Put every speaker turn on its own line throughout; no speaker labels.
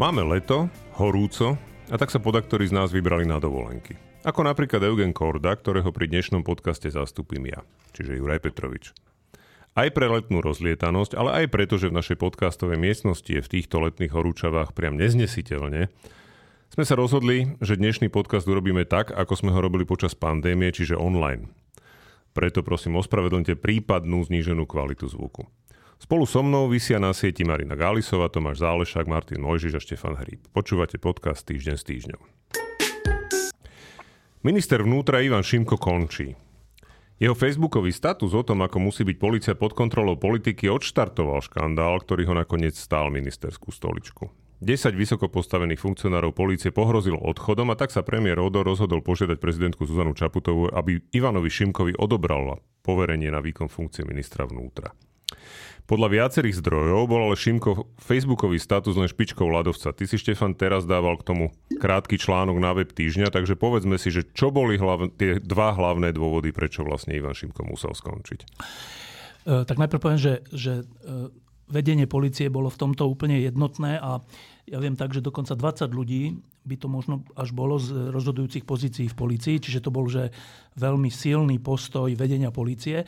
Máme leto, horúco, a tak sa podaktori z nás vybrali na dovolenky. Ako napríklad Eugen Korda, ktorého pri dnešnom podcaste zastupím ja, čiže Juraj Petrovič. Aj pre letnú rozlietanosť, ale aj preto, že v našej podcastovej miestnosti je v týchto letných horúčavách priam neznesiteľne, sme sa rozhodli, že dnešný podcast urobíme tak, ako sme ho robili počas pandémie, čiže online. Preto prosím ospravedlňte prípadnú zníženú kvalitu zvuku. Spolu so mnou vysia na sieti Marina Gálisova, Tomáš Zálešák, Martin Mojžiš a Štefan Hríb. Počúvate podcast Týždeň s týždňom. Minister vnútra Ivan Šimko končí. Jeho facebookový status o tom, ako musí byť policia pod kontrolou politiky, odštartoval škandál, ktorý ho nakoniec stál ministerskú stoličku. 10 vysoko postavených funkcionárov polície pohrozilo odchodom a tak sa premiér Odo rozhodol požiadať prezidentku Zuzanu Čaputovú, aby Ivanovi Šimkovi odobral poverenie na výkon funkcie ministra vnútra. Podľa viacerých zdrojov bol ale Šimko facebookový status len špičkou ľadovca. Ty si, Štefan, teraz dával k tomu krátky článok na web týždňa, takže povedzme si, že čo boli hlav- tie dva hlavné dôvody, prečo vlastne Ivan Šimko musel skončiť. E,
tak najprv poviem, že, že e, vedenie policie bolo v tomto úplne jednotné a ja viem tak, že dokonca 20 ľudí by to možno až bolo z rozhodujúcich pozícií v policii, čiže to bol že veľmi silný postoj vedenia policie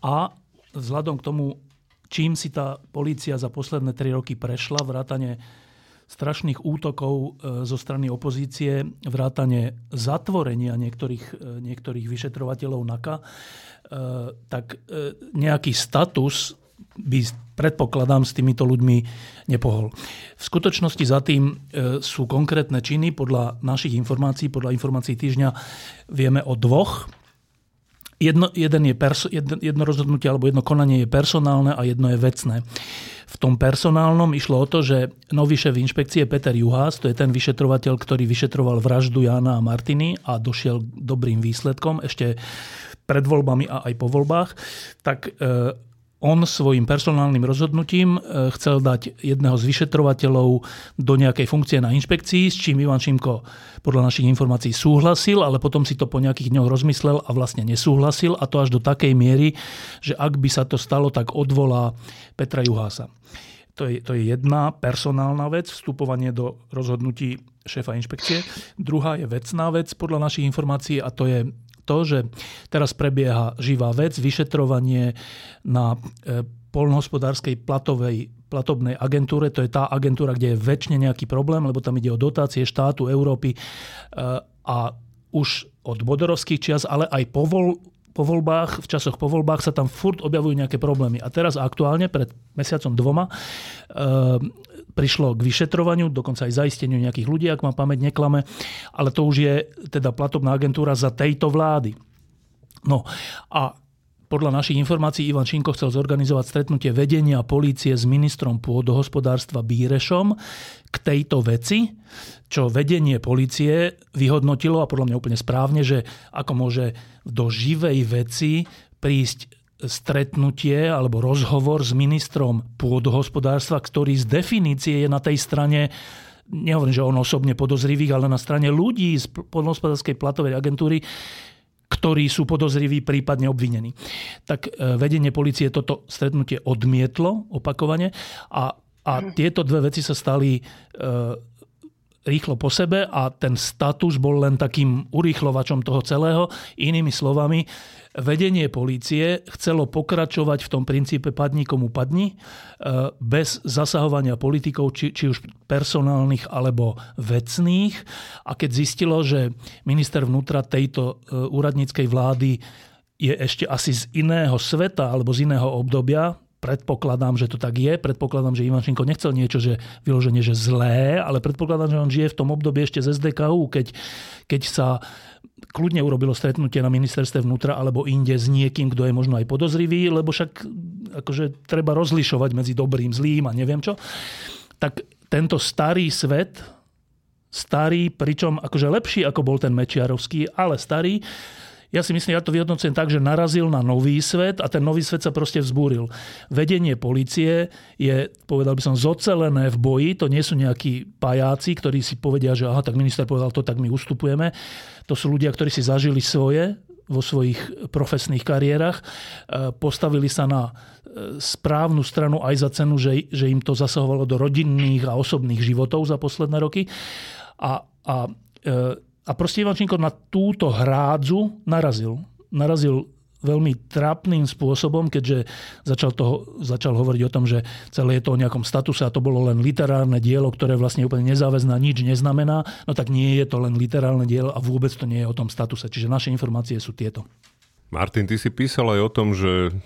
a vzhľadom k tomu, čím si tá polícia za posledné tri roky prešla, vrátane strašných útokov e, zo strany opozície, vrátane zatvorenia niektorých, e, niektorých vyšetrovateľov NAKA, e, tak nejaký status by, predpokladám, s týmito ľuďmi nepohol. V skutočnosti za tým sú konkrétne činy. Podľa našich informácií, podľa informácií týždňa, vieme o dvoch Jedno, jeden je perso, jedno, jedno rozhodnutie alebo jedno konanie je personálne a jedno je vecné. V tom personálnom išlo o to, že nový šéf inšpekcie Peter Juhás, to je ten vyšetrovateľ, ktorý vyšetroval vraždu Jána a Martiny a došiel dobrým výsledkom ešte pred voľbami a aj po voľbách, tak e, on svojim personálnym rozhodnutím e, chcel dať jedného z vyšetrovateľov do nejakej funkcie na inšpekcii, s čím Ivan Šimko podľa našich informácií súhlasil, ale potom si to po nejakých dňoch rozmyslel a vlastne nesúhlasil a to až do takej miery, že ak by sa to stalo, tak odvolá Petra Juhása. To je, to je jedna personálna vec, vstupovanie do rozhodnutí šéfa inšpekcie. Druhá je vecná vec podľa našich informácií a to je to, že teraz prebieha živá vec, vyšetrovanie na e, polnohospodárskej platovej, platobnej agentúre. To je tá agentúra, kde je väčšine nejaký problém, lebo tam ide o dotácie štátu, Európy e, a už od bodorovských čias, ale aj po, vol, po voľbách, v časoch po voľbách sa tam furt objavujú nejaké problémy. A teraz aktuálne, pred mesiacom dvoma, e, prišlo k vyšetrovaniu, dokonca aj zaisteniu nejakých ľudí, ak ma pamäť neklame, ale to už je teda platobná agentúra za tejto vlády. No a podľa našich informácií Ivan Šinko chcel zorganizovať stretnutie vedenia polície s ministrom pôdohospodárstva Bírešom k tejto veci, čo vedenie policie vyhodnotilo a podľa mňa úplne správne, že ako môže do živej veci prísť stretnutie alebo rozhovor s ministrom pôdohospodárstva, ktorý z definície je na tej strane nehovorím, že on osobne podozrivých, ale na strane ľudí z podhospodárskej platovej agentúry, ktorí sú podozriví, prípadne obvinení. Tak e, vedenie policie toto stretnutie odmietlo opakovane a, a tieto dve veci sa stali e, rýchlo po sebe a ten status bol len takým urýchlovačom toho celého. Inými slovami, vedenie polície chcelo pokračovať v tom princípe padni komu padni, e, bez zasahovania politikov, či, či už personálnych alebo vecných. A keď zistilo, že minister vnútra tejto e, úradníckej vlády je ešte asi z iného sveta alebo z iného obdobia, predpokladám, že to tak je. Predpokladám, že Ivančenko nechcel niečo, že vyloženie, že zlé, ale predpokladám, že on žije v tom období ešte z SDKU, keď, keď sa kľudne urobilo stretnutie na ministerstve vnútra alebo inde s niekým, kto je možno aj podozrivý, lebo však akože treba rozlišovať medzi dobrým, zlým a neviem čo. Tak tento starý svet, starý, pričom akože lepší ako bol ten Mečiarovský, ale starý, ja si myslím, ja to vyhodnocujem tak, že narazil na nový svet a ten nový svet sa proste vzbúril. Vedenie policie je, povedal by som, zocelené v boji. To nie sú nejakí pajáci, ktorí si povedia, že aha, tak minister povedal to, tak my ustupujeme. To sú ľudia, ktorí si zažili svoje vo svojich profesných kariérach. Postavili sa na správnu stranu aj za cenu, že, že im to zasahovalo do rodinných a osobných životov za posledné roky. A, a, a proste Ivan Šinko na túto hrádzu narazil. Narazil veľmi trápnym spôsobom, keďže začal, toho, začal hovoriť o tom, že celé je to o nejakom statuse a to bolo len literárne dielo, ktoré vlastne úplne nezáväzná nič neznamená, no tak nie je to len literárne dielo a vôbec to nie je o tom statuse. Čiže naše informácie sú tieto.
Martin, ty si písal aj o tom, že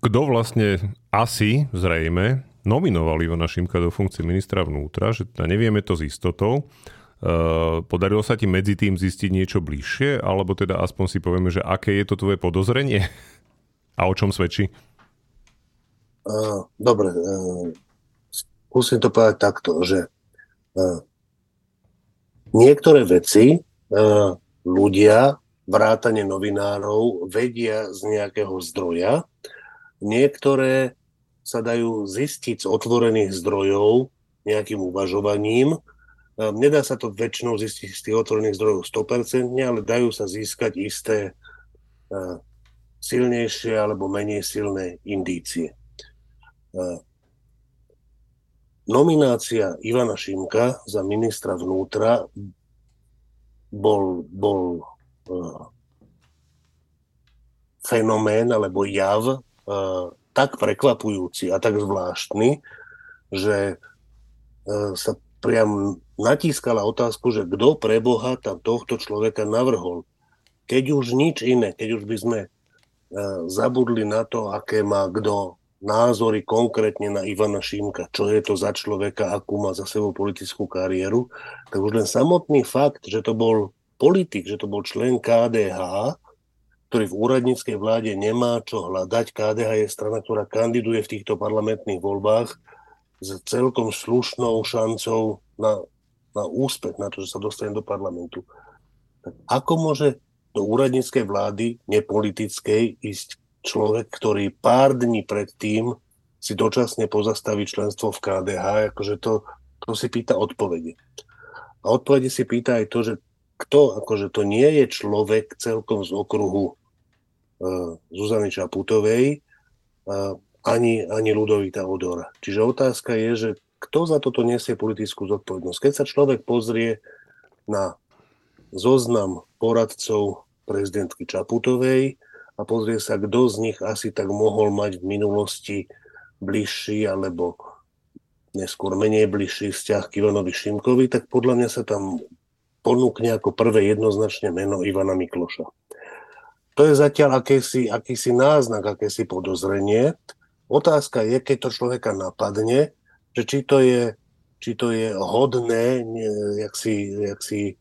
kto vlastne asi zrejme nominoval Ivana Šimka do funkcie ministra vnútra, že nevieme to s istotou. Eh, podarilo sa ti medzi tým zistiť niečo bližšie, alebo teda aspoň si povieme, že aké je to tvoje podozrenie? A o čom svedčí?
Uh, dobre, uh, skúsim to povedať takto, že uh, niektoré veci uh, ľudia, vrátane novinárov, vedia z nejakého zdroja, niektoré sa dajú zistiť z otvorených zdrojov nejakým uvažovaním, nedá sa to väčšinou zistiť z tých otvorených zdrojov 100%, ale dajú sa získať isté ehm, silnejšie alebo menej silné indície. Ehm, nominácia Ivana Šimka za ministra vnútra bol, bol fenomén alebo jav tak prekvapujúci a tak zvláštny, že sa priam natískala otázku, že kto pre Boha tam tohto človeka navrhol. Keď už nič iné, keď už by sme e, zabudli na to, aké má kto názory konkrétne na Ivana Šimka, čo je to za človeka, akú má za sebou politickú kariéru, tak už len samotný fakt, že to bol politik, že to bol člen KDH, ktorý v úradníckej vláde nemá čo hľadať. KDH je strana, ktorá kandiduje v týchto parlamentných voľbách s celkom slušnou šancou na, na úspech, na to, že sa dostane do parlamentu. Tak ako môže do úradníckej vlády, nepolitickej, ísť človek, ktorý pár dní predtým si dočasne pozastaví členstvo v KDH, akože to, to si pýta odpovede. A odpovede si pýta aj to, že kto, akože to nie je človek celkom z okruhu uh, Zuzany Čaputovej, uh, ani, ani Ludovita Odora. Čiže otázka je, že kto za toto nesie politickú zodpovednosť. Keď sa človek pozrie na zoznam poradcov prezidentky Čaputovej a pozrie sa, kto z nich asi tak mohol mať v minulosti bližší alebo neskôr menej bližší vzťah k Ivanovi Šimkovi, tak podľa mňa sa tam ponúkne ako prvé jednoznačne meno Ivana Mikloša. To je zatiaľ akýsi, akýsi náznak, akési podozrenie, Otázka je, keď to človeka napadne, že či to je, či to je hodné jak si, jak si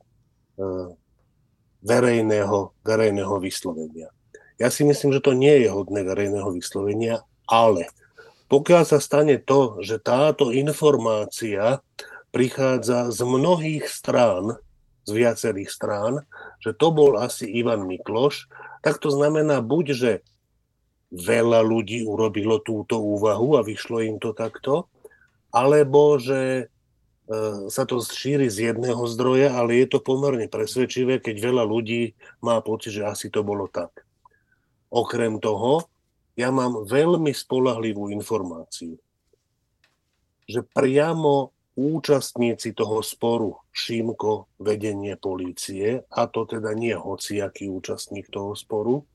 uh, verejného, verejného vyslovenia. Ja si myslím, že to nie je hodné verejného vyslovenia, ale pokiaľ sa stane to, že táto informácia prichádza z mnohých strán, z viacerých strán, že to bol asi Ivan Mikloš, tak to znamená buď, že veľa ľudí urobilo túto úvahu a vyšlo im to takto, alebo že e, sa to šíri z jedného zdroja, ale je to pomerne presvedčivé, keď veľa ľudí má pocit, že asi to bolo tak. Okrem toho, ja mám veľmi spolahlivú informáciu, že priamo účastníci toho sporu Šimko vedenie polície, a to teda nie hociaký účastník toho sporu,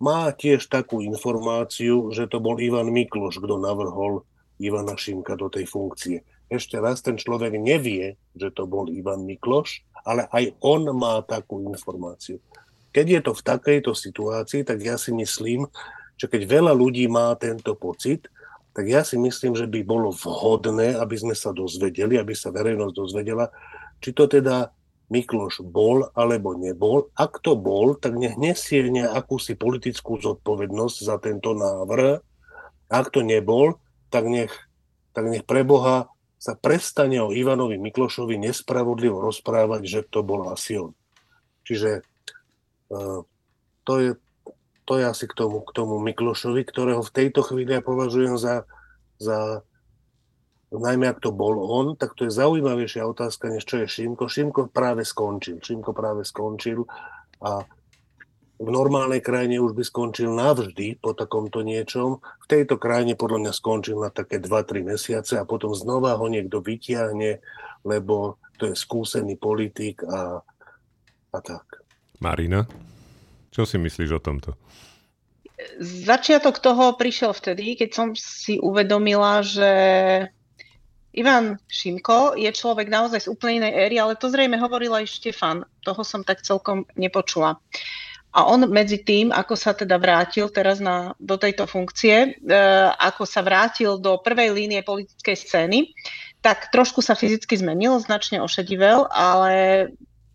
má tiež takú informáciu, že to bol Ivan Mikloš, kto navrhol Ivana Šimka do tej funkcie. Ešte raz ten človek nevie, že to bol Ivan Mikloš, ale aj on má takú informáciu. Keď je to v takejto situácii, tak ja si myslím, že keď veľa ľudí má tento pocit, tak ja si myslím, že by bolo vhodné, aby sme sa dozvedeli, aby sa verejnosť dozvedela, či to teda Mikloš bol alebo nebol. Ak to bol, tak nech nesie nejakúsi politickú zodpovednosť za tento návrh. Ak to nebol, tak nech, tak nech pre Boha sa prestane o Ivanovi Miklošovi nespravodlivo rozprávať, že to bol asi on. Čiže uh, to, je, to je asi k tomu, k tomu Miklošovi, ktorého v tejto chvíli ja považujem za, za najmä ak to bol on, tak to je zaujímavejšia otázka, než čo je Šimko. Šimko práve skončil. Šimko práve skončil a v normálnej krajine už by skončil navždy po takomto niečom. V tejto krajine podľa mňa skončil na také 2-3 mesiace a potom znova ho niekto vytiahne, lebo to je skúsený politik a, a tak.
Marina, čo si myslíš o tomto?
Začiatok toho prišiel vtedy, keď som si uvedomila, že Ivan Šimko je človek naozaj z úplne inej éry, ale to zrejme hovorila aj Štefan. Toho som tak celkom nepočula. A on medzi tým, ako sa teda vrátil teraz na, do tejto funkcie, e, ako sa vrátil do prvej línie politickej scény, tak trošku sa fyzicky zmenil, značne ošedivel, ale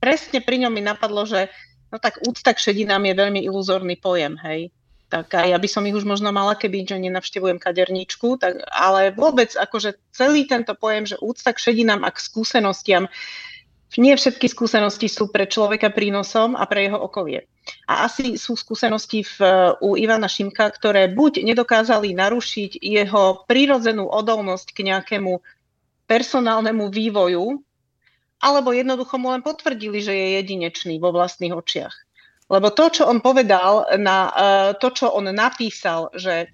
presne pri ňom mi napadlo, že no tak úcta k šedinám je veľmi iluzórny pojem, hej. Tak a ja by som ich už možno mala, keby že nenavštevujem kaderničku, tak, ale vôbec akože celý tento pojem, že úcta k šedinám a k skúsenostiam, nie všetky skúsenosti sú pre človeka prínosom a pre jeho okolie. A asi sú skúsenosti v, u Ivana Šimka, ktoré buď nedokázali narušiť jeho prírodzenú odolnosť k nejakému personálnemu vývoju, alebo jednoducho mu len potvrdili, že je jedinečný vo vlastných očiach. Lebo to, čo on povedal, na, uh, to, čo on napísal, že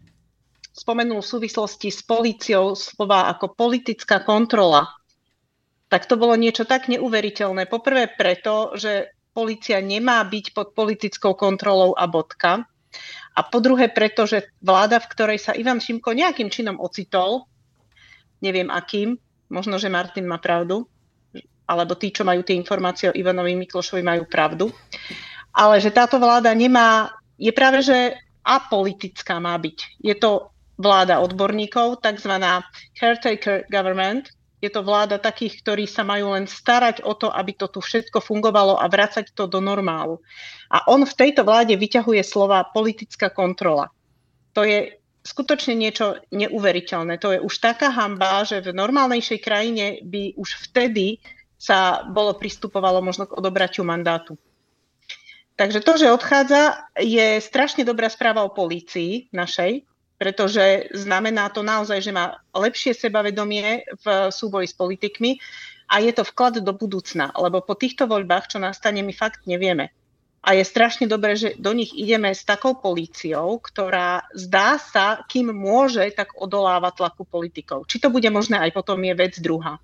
spomenul v súvislosti s policiou slova ako politická kontrola, tak to bolo niečo tak neuveriteľné. Poprvé preto, že policia nemá byť pod politickou kontrolou a bodka. A po druhé preto, že vláda, v ktorej sa Ivan Šimko nejakým činom ocitol, neviem akým, možno, že Martin má pravdu, alebo tí, čo majú tie informácie o Ivanovi Miklošovi, majú pravdu, ale že táto vláda nemá, je práve, že apolitická má byť. Je to vláda odborníkov, tzv. caretaker government. Je to vláda takých, ktorí sa majú len starať o to, aby to tu všetko fungovalo a vrácať to do normálu. A on v tejto vláde vyťahuje slova politická kontrola. To je skutočne niečo neuveriteľné. To je už taká hamba, že v normálnejšej krajine by už vtedy sa bolo pristupovalo možno k odobratiu mandátu. Takže to, že odchádza, je strašne dobrá správa o polícii našej, pretože znamená to naozaj, že má lepšie sebavedomie v súboji s politikmi a je to vklad do budúcna, lebo po týchto voľbách, čo nastane, my fakt nevieme. A je strašne dobré, že do nich ideme s takou políciou, ktorá zdá sa, kým môže, tak odoláva tlaku politikov. Či to bude možné aj potom je vec druhá.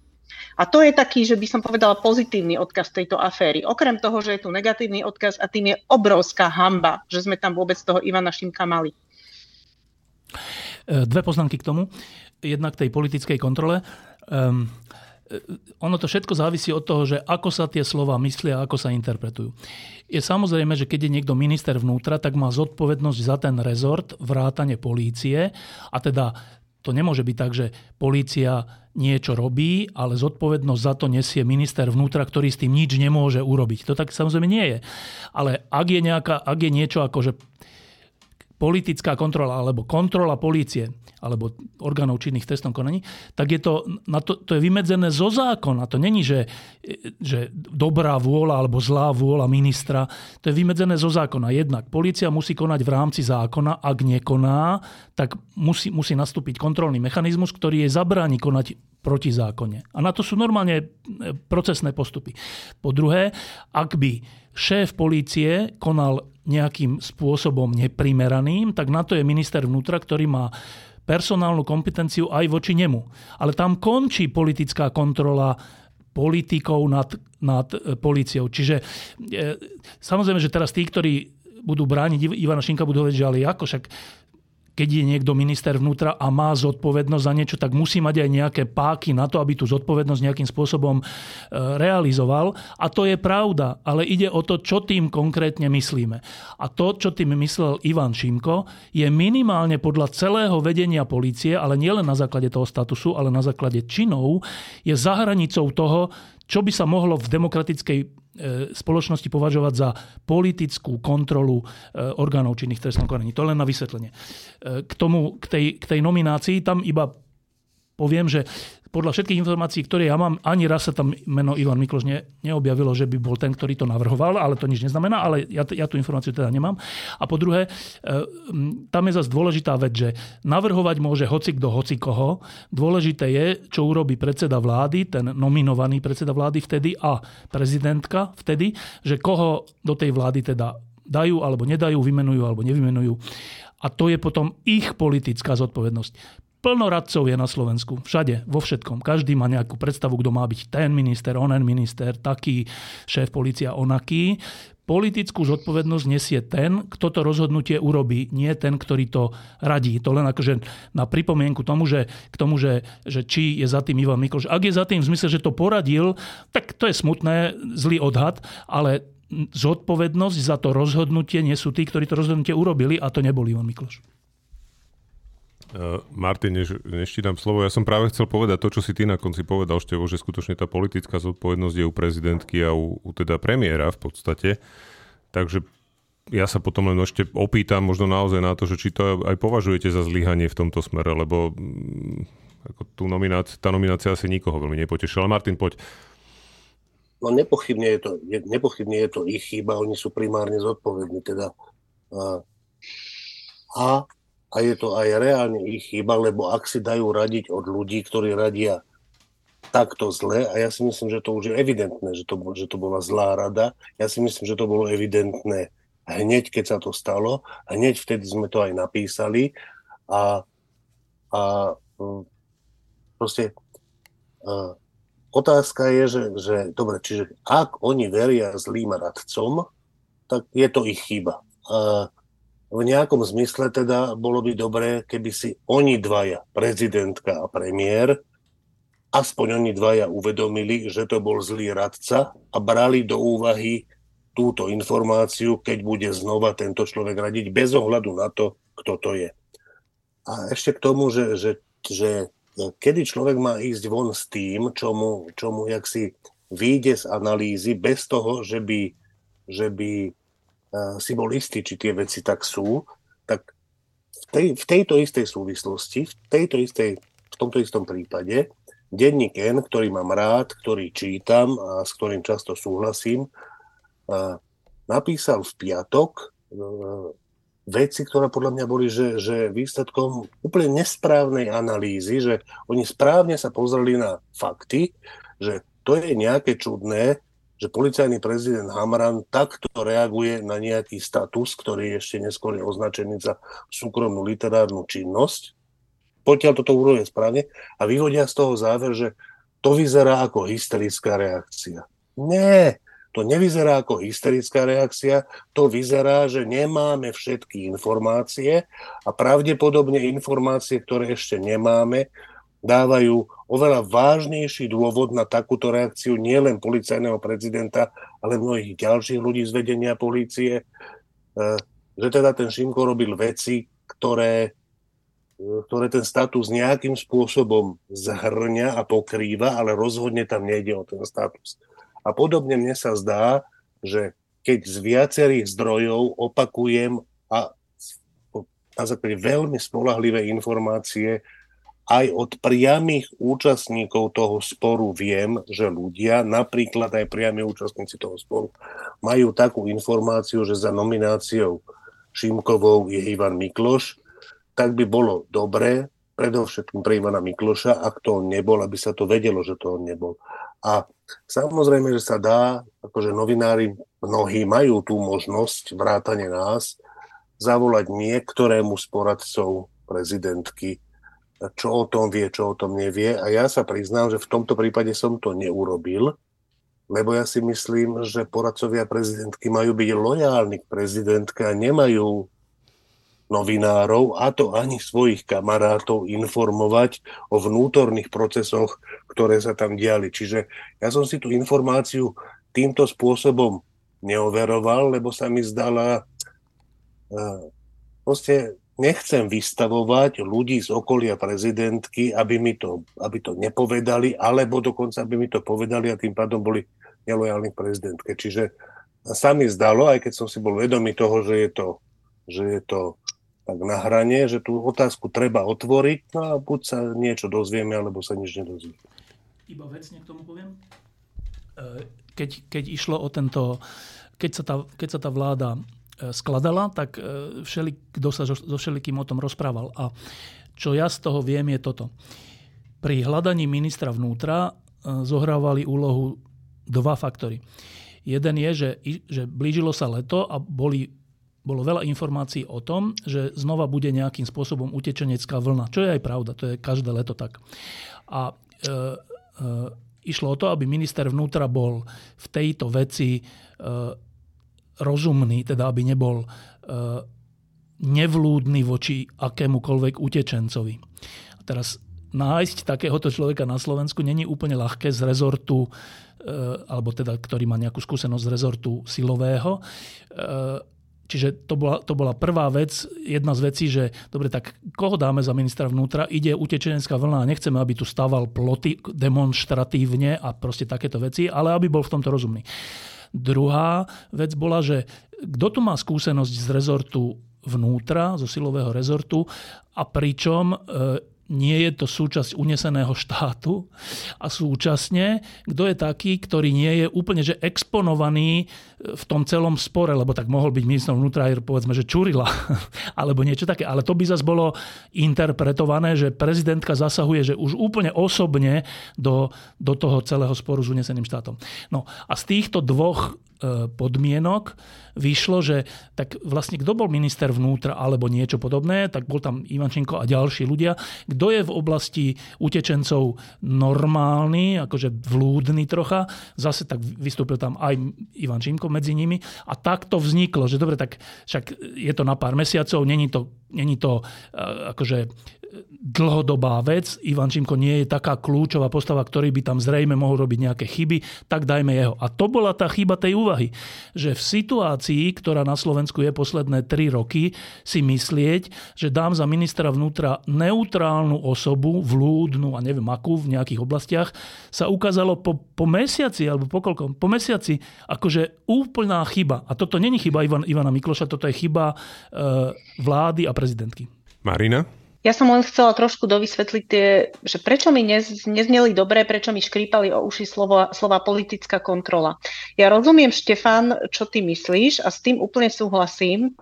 A to je taký, že by som povedala, pozitívny odkaz tejto aféry. Okrem toho, že je tu negatívny odkaz a tým je obrovská hamba, že sme tam vôbec toho Ivana Šimka mali.
E, dve poznámky k tomu. Jedna k tej politickej kontrole. Um, ono to všetko závisí od toho, že ako sa tie slova myslia a ako sa interpretujú. Je samozrejme, že keď je niekto minister vnútra, tak má zodpovednosť za ten rezort, vrátane polície a teda to nemôže byť tak, že polícia niečo robí, ale zodpovednosť za to nesie minister vnútra, ktorý s tým nič nemôže urobiť. To tak samozrejme nie je. Ale ak je, nejaká, ak je niečo ako, že politická kontrola alebo kontrola polície alebo orgánov činných v trestnom konaní, tak je to, na to, to je vymedzené zo zákona. To není, že, že dobrá vôľa alebo zlá vôľa ministra. To je vymedzené zo zákona. Jednak policia musí konať v rámci zákona. Ak nekoná, tak musí, musí nastúpiť kontrolný mechanizmus, ktorý jej zabráni konať proti zákone. A na to sú normálne e, procesné postupy. Po druhé, ak by šéf polície konal nejakým spôsobom neprimeraným, tak na to je minister vnútra, ktorý má personálnu kompetenciu aj voči nemu. Ale tam končí politická kontrola politikov nad, nad e, policiou. Čiže e, samozrejme, že teraz tí, ktorí budú brániť Ivana Šinka, budú hovoriť, že ale ako však keď je niekto minister vnútra a má zodpovednosť za niečo, tak musí mať aj nejaké páky na to, aby tú zodpovednosť nejakým spôsobom e, realizoval. A to je pravda, ale ide o to, čo tým konkrétne myslíme. A to, čo tým myslel Ivan Šimko, je minimálne podľa celého vedenia policie, ale nielen na základe toho statusu, ale na základe činov, je za hranicou toho, čo by sa mohlo v demokratickej E, spoločnosti považovať za politickú kontrolu e, orgánov činných trestnom konaní. To len na vysvetlenie. E, k, tomu, k, tej, k tej nominácii tam iba poviem, že podľa všetkých informácií, ktoré ja mám, ani raz sa tam meno Ivan Mikloš ne, neobjavilo, že by bol ten, ktorý to navrhoval, ale to nič neznamená, ale ja, ja tú informáciu teda nemám. A po druhé, e, tam je zase dôležitá vec, že navrhovať môže hoci kto, hoci. Dôležité je, čo urobí predseda vlády, ten nominovaný predseda vlády vtedy a prezidentka vtedy, že koho do tej vlády teda dajú alebo nedajú, vymenujú alebo nevymenujú. A to je potom ich politická zodpovednosť. Plno radcov je na Slovensku. Všade, vo všetkom. Každý má nejakú predstavu, kto má byť ten minister, onen minister, taký šéf policia, onaký. Politickú zodpovednosť nesie ten, kto to rozhodnutie urobí, nie ten, ktorý to radí. To len akože na pripomienku tomu, že, k tomu, že, že či je za tým Ivan Mikloš. Ak je za tým v zmysle, že to poradil, tak to je smutné, zlý odhad, ale zodpovednosť za to rozhodnutie nie sú tí, ktorí to rozhodnutie urobili a to nebol Ivan Mikloš.
Uh, Martin, než, než ti dám slovo, ja som práve chcel povedať to, čo si ty na konci povedal, Števo, že skutočne tá politická zodpovednosť je u prezidentky a u, u teda premiéra v podstate. Takže ja sa potom len ešte opýtam možno naozaj na to, že či to aj považujete za zlyhanie v tomto smere, lebo mm, ako tú nomináci- tá nominácia asi nikoho veľmi nepotešila. Martin, poď.
No nepochybne je to, nepochybne je to ich chyba, oni sú primárne zodpovední. Teda, a, a a je to aj reálne ich chyba, lebo ak si dajú radiť od ľudí, ktorí radia takto zle, a ja si myslím, že to už je evidentné, že to, že to bola zlá rada, ja si myslím, že to bolo evidentné hneď, keď sa to stalo, hneď vtedy sme to aj napísali a, a hm, proste a, otázka je, že, že dobre, čiže ak oni veria zlým radcom, tak je to ich chyba. A, v nejakom zmysle teda bolo by dobré, keby si oni dvaja, prezidentka a premiér, aspoň oni dvaja uvedomili, že to bol zlý radca a brali do úvahy túto informáciu, keď bude znova tento človek radiť, bez ohľadu na to, kto to je. A ešte k tomu, že, že, že kedy človek má ísť von s tým, čo mu, jak si vyjde z analýzy, bez toho, že by, že by si bol istý, či tie veci tak sú, tak v, tej, v tejto istej súvislosti, v, tejto istej, v tomto istom prípade, denník N, ktorý mám rád, ktorý čítam a s ktorým často súhlasím, napísal v piatok e, veci, ktoré podľa mňa boli, že, že výsledkom úplne nesprávnej analýzy, že oni správne sa pozreli na fakty, že to je nejaké čudné, že policajný prezident Hamran takto reaguje na nejaký status, ktorý ešte neskôr je označený za súkromnú literárnu činnosť. Potiaľ toto urobia správne a vyhodia z toho záver, že to vyzerá ako hysterická reakcia. Nie, to nevyzerá ako hysterická reakcia, to vyzerá, že nemáme všetky informácie a pravdepodobne informácie, ktoré ešte nemáme, dávajú oveľa vážnejší dôvod na takúto reakciu nielen policajného prezidenta, ale mnohých ďalších ľudí z vedenia polície, e, že teda ten Šimko robil veci, ktoré, e, ktoré ten status nejakým spôsobom zhrňa a pokrýva, ale rozhodne tam nejde o ten status. A podobne mne sa zdá, že keď z viacerých zdrojov opakujem a na základe veľmi spolahlivé informácie aj od priamých účastníkov toho sporu viem, že ľudia, napríklad aj priami účastníci toho sporu, majú takú informáciu, že za nomináciou Šimkovou je Ivan Mikloš, tak by bolo dobré, predovšetkým pre Ivana Mikloša, ak to on nebol, aby sa to vedelo, že to on nebol. A samozrejme, že sa dá, akože novinári mnohí majú tú možnosť, vrátane nás, zavolať niektorému z poradcov prezidentky, čo o tom vie, čo o tom nevie. A ja sa priznám, že v tomto prípade som to neurobil, lebo ja si myslím, že poradcovia prezidentky majú byť lojálni k prezidentke a nemajú novinárov, a to ani svojich kamarátov, informovať o vnútorných procesoch, ktoré sa tam diali. Čiže ja som si tú informáciu týmto spôsobom neoveroval, lebo sa mi zdala uh, proste nechcem vystavovať ľudí z okolia prezidentky, aby mi to, aby to nepovedali, alebo dokonca aby mi to povedali a tým pádom boli nelojálni prezidentke. Čiže sa mi zdalo, aj keď som si bol vedomý toho, že je to, že je to tak na hrane, že tú otázku treba otvoriť no a buď sa niečo dozvieme, alebo sa nič nedozvieme.
Iba vecne k tomu poviem. Keď, keď išlo o tento, keď sa tá, keď sa tá vláda skladala, tak e, všeli, kto sa so všelikým o tom rozprával. A čo ja z toho viem, je toto. Pri hľadaní ministra vnútra e, zohrávali úlohu dva faktory. Jeden je, že, že blížilo sa leto a boli, bolo veľa informácií o tom, že znova bude nejakým spôsobom utečenecká vlna. Čo je aj pravda, to je každé leto tak. A e, e, išlo o to, aby minister vnútra bol v tejto veci e, rozumný, teda aby nebol e, nevlúdny voči akémukoľvek utečencovi. A teraz nájsť takéhoto človeka na Slovensku není úplne ľahké z rezortu, e, alebo teda, ktorý má nejakú skúsenosť z rezortu silového. E, čiže to bola, to bola prvá vec, jedna z vecí, že dobre, tak koho dáme za ministra vnútra? Ide utečenecká vlna a nechceme, aby tu stával ploty demonstratívne a proste takéto veci, ale aby bol v tomto rozumný. Druhá vec bola, že kto tu má skúsenosť z rezortu vnútra, zo silového rezortu a pričom e, nie je to súčasť uneseného štátu a súčasne, kto je taký, ktorý nie je úplne že exponovaný v tom celom spore, lebo tak mohol byť ministrom vnútra aj povedzme, že Čurila, alebo niečo také. Ale to by zase bolo interpretované, že prezidentka zasahuje, že už úplne osobne do, do toho celého sporu s uneseným štátom. No a z týchto dvoch E, podmienok vyšlo, že tak vlastne kto bol minister vnútra alebo niečo podobné, tak bol tam Ivančenko a ďalší ľudia. Kto je v oblasti utečencov normálny, akože vlúdny trocha, zase tak vystúpil tam aj Ivan Šimko medzi nimi. A tak to vzniklo, že dobre, tak však je to na pár mesiacov, není to, není to e, akože dlhodobá vec. Ivan Čimko nie je taká kľúčová postava, ktorý by tam zrejme mohol robiť nejaké chyby, tak dajme jeho. A to bola tá chyba tej úvahy, že v situácii, ktorá na Slovensku je posledné 3 roky, si myslieť, že dám za ministra vnútra neutrálnu osobu, vlúdnu a neviem akú v nejakých oblastiach, sa ukázalo po, po mesiaci alebo po koľko, po mesiaci akože úplná chyba. A toto není chyba Ivan, Ivana Mikloša, toto je chyba e, vlády a prezidentky.
Marina?
Ja som len chcela trošku dovysvetliť tie, že prečo mi nez, nezneli dobre, prečo mi škrípali o uši slova, slova politická kontrola. Ja rozumiem, Štefan, čo ty myslíš a s tým úplne súhlasím.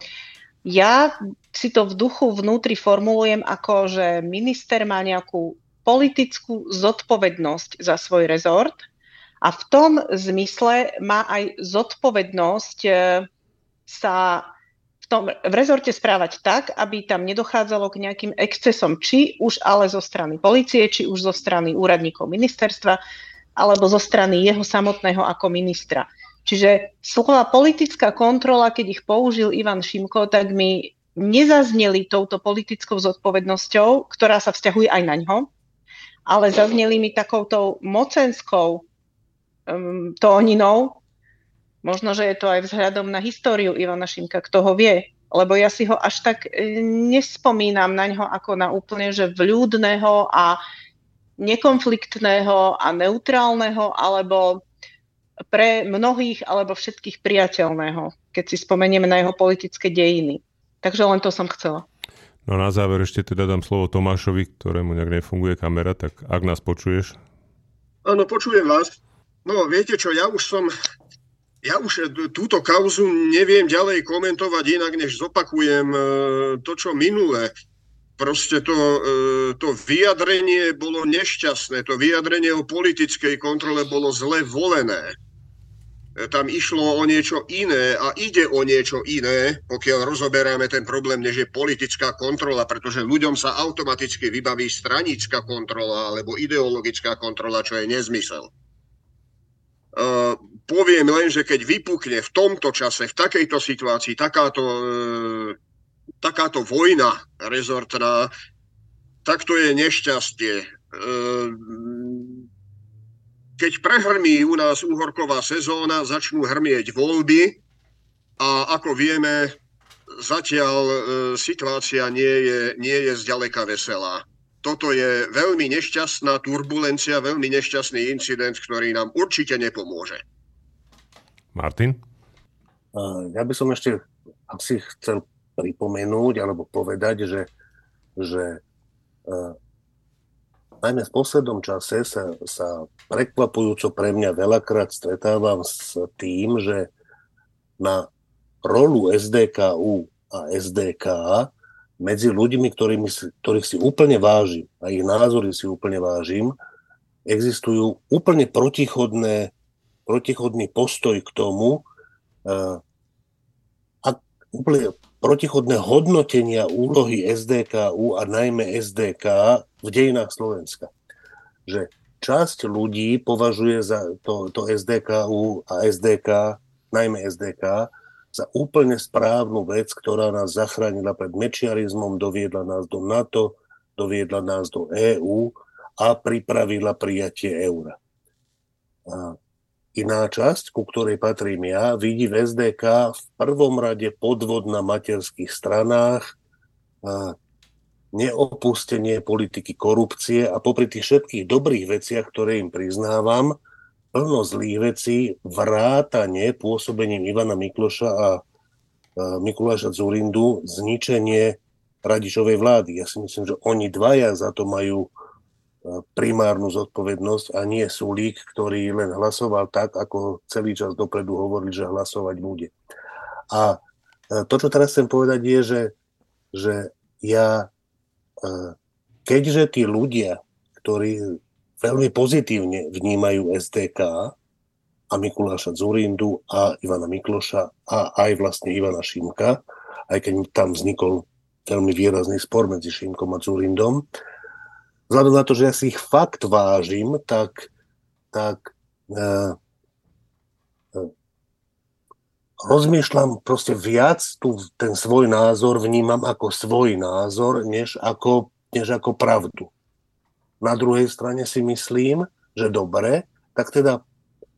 Ja si to v duchu vnútri formulujem ako, že minister má nejakú politickú zodpovednosť za svoj rezort a v tom zmysle má aj zodpovednosť eh, sa v, tom, v rezorte správať tak, aby tam nedochádzalo k nejakým excesom, či už ale zo strany policie, či už zo strany úradníkov ministerstva, alebo zo strany jeho samotného ako ministra. Ňže slova politická kontrola, keď ich použil Ivan Šimko, tak mi nezazneli touto politickou zodpovednosťou, ktorá sa vzťahuje aj na ňo, ale zazneli mi takouto mocenskou um, tóninou, Možno, že je to aj vzhľadom na históriu Ivana Šimka, kto ho vie, lebo ja si ho až tak e, nespomínam na ňo ako na úplne že vľúdneho a nekonfliktného a neutrálneho, alebo pre mnohých alebo všetkých priateľného, keď si spomenieme na jeho politické dejiny. Takže len to som chcela.
No na záver ešte teda dám slovo Tomášovi, ktorému nejak nefunguje kamera, tak ak nás počuješ.
Áno, počujem vás. No viete čo, ja už som ja už e, túto kauzu neviem ďalej komentovať inak, než zopakujem e, to, čo minule. Proste to, e, to vyjadrenie bolo nešťastné, to vyjadrenie o politickej kontrole bolo zle volené. Tam išlo o niečo iné a ide o niečo iné, pokiaľ rozoberáme ten problém, než je politická kontrola, pretože ľuďom sa automaticky vybaví stranická kontrola alebo ideologická kontrola, čo je nezmysel. Poviem len, že keď vypukne v tomto čase, v takejto situácii takáto, uh, takáto vojna rezortná, tak to je nešťastie. Uh, keď prehrmí u nás úhorková sezóna, začnú hrmieť voľby a ako vieme, zatiaľ situácia nie je, nie je zďaleka veselá toto je veľmi nešťastná turbulencia, veľmi nešťastný incident, ktorý nám určite nepomôže.
Martin?
Ja by som ešte asi chcel pripomenúť alebo povedať, že, že uh, najmä v poslednom čase sa, sa prekvapujúco pre mňa veľakrát stretávam s tým, že na rolu SDKU a SDK medzi ľuďmi, ktorými, ktorých si úplne vážim a ich názory si úplne vážim, existujú úplne protichodné protichodný postoj k tomu, uh, a úplne protichodné hodnotenia úlohy SDKU a najmä SDK v dejinách Slovenska. Že časť ľudí považuje za to, to SDKU a SDK, najmä SDK, za úplne správnu vec, ktorá nás zachránila pred mečiarizmom, doviedla nás do NATO, doviedla nás do EÚ a pripravila prijatie eura. A Iná časť, ku ktorej patrím ja, vidí v SDK v prvom rade podvod na materských stranách, neopustenie politiky korupcie a popri tých všetkých dobrých veciach, ktoré im priznávam, plno zlých vecí, vrátanie pôsobením Ivana Mikloša a Mikuláša Zurindu, zničenie Radičovej vlády. Ja si myslím, že oni dvaja za to majú primárnu zodpovednosť a nie Sulík, ktorý len hlasoval tak, ako celý čas dopredu hovoril, že hlasovať bude. A e, to, čo teraz chcem povedať, je, že, že ja, e, keďže tí ľudia, ktorí veľmi pozitívne vnímajú SDK a Mikuláša Zurindu a Ivana Mikloša a aj vlastne Ivana Šimka, aj keď tam vznikol veľmi výrazný spor medzi Šimkom a Zurindom, vzhľadom na to, že ja si ich fakt vážim, tak, tak uh, uh, rozmýšľam proste viac tu ten svoj názor vnímam ako svoj názor, než ako, než ako pravdu. Na druhej strane si myslím, že dobre, tak teda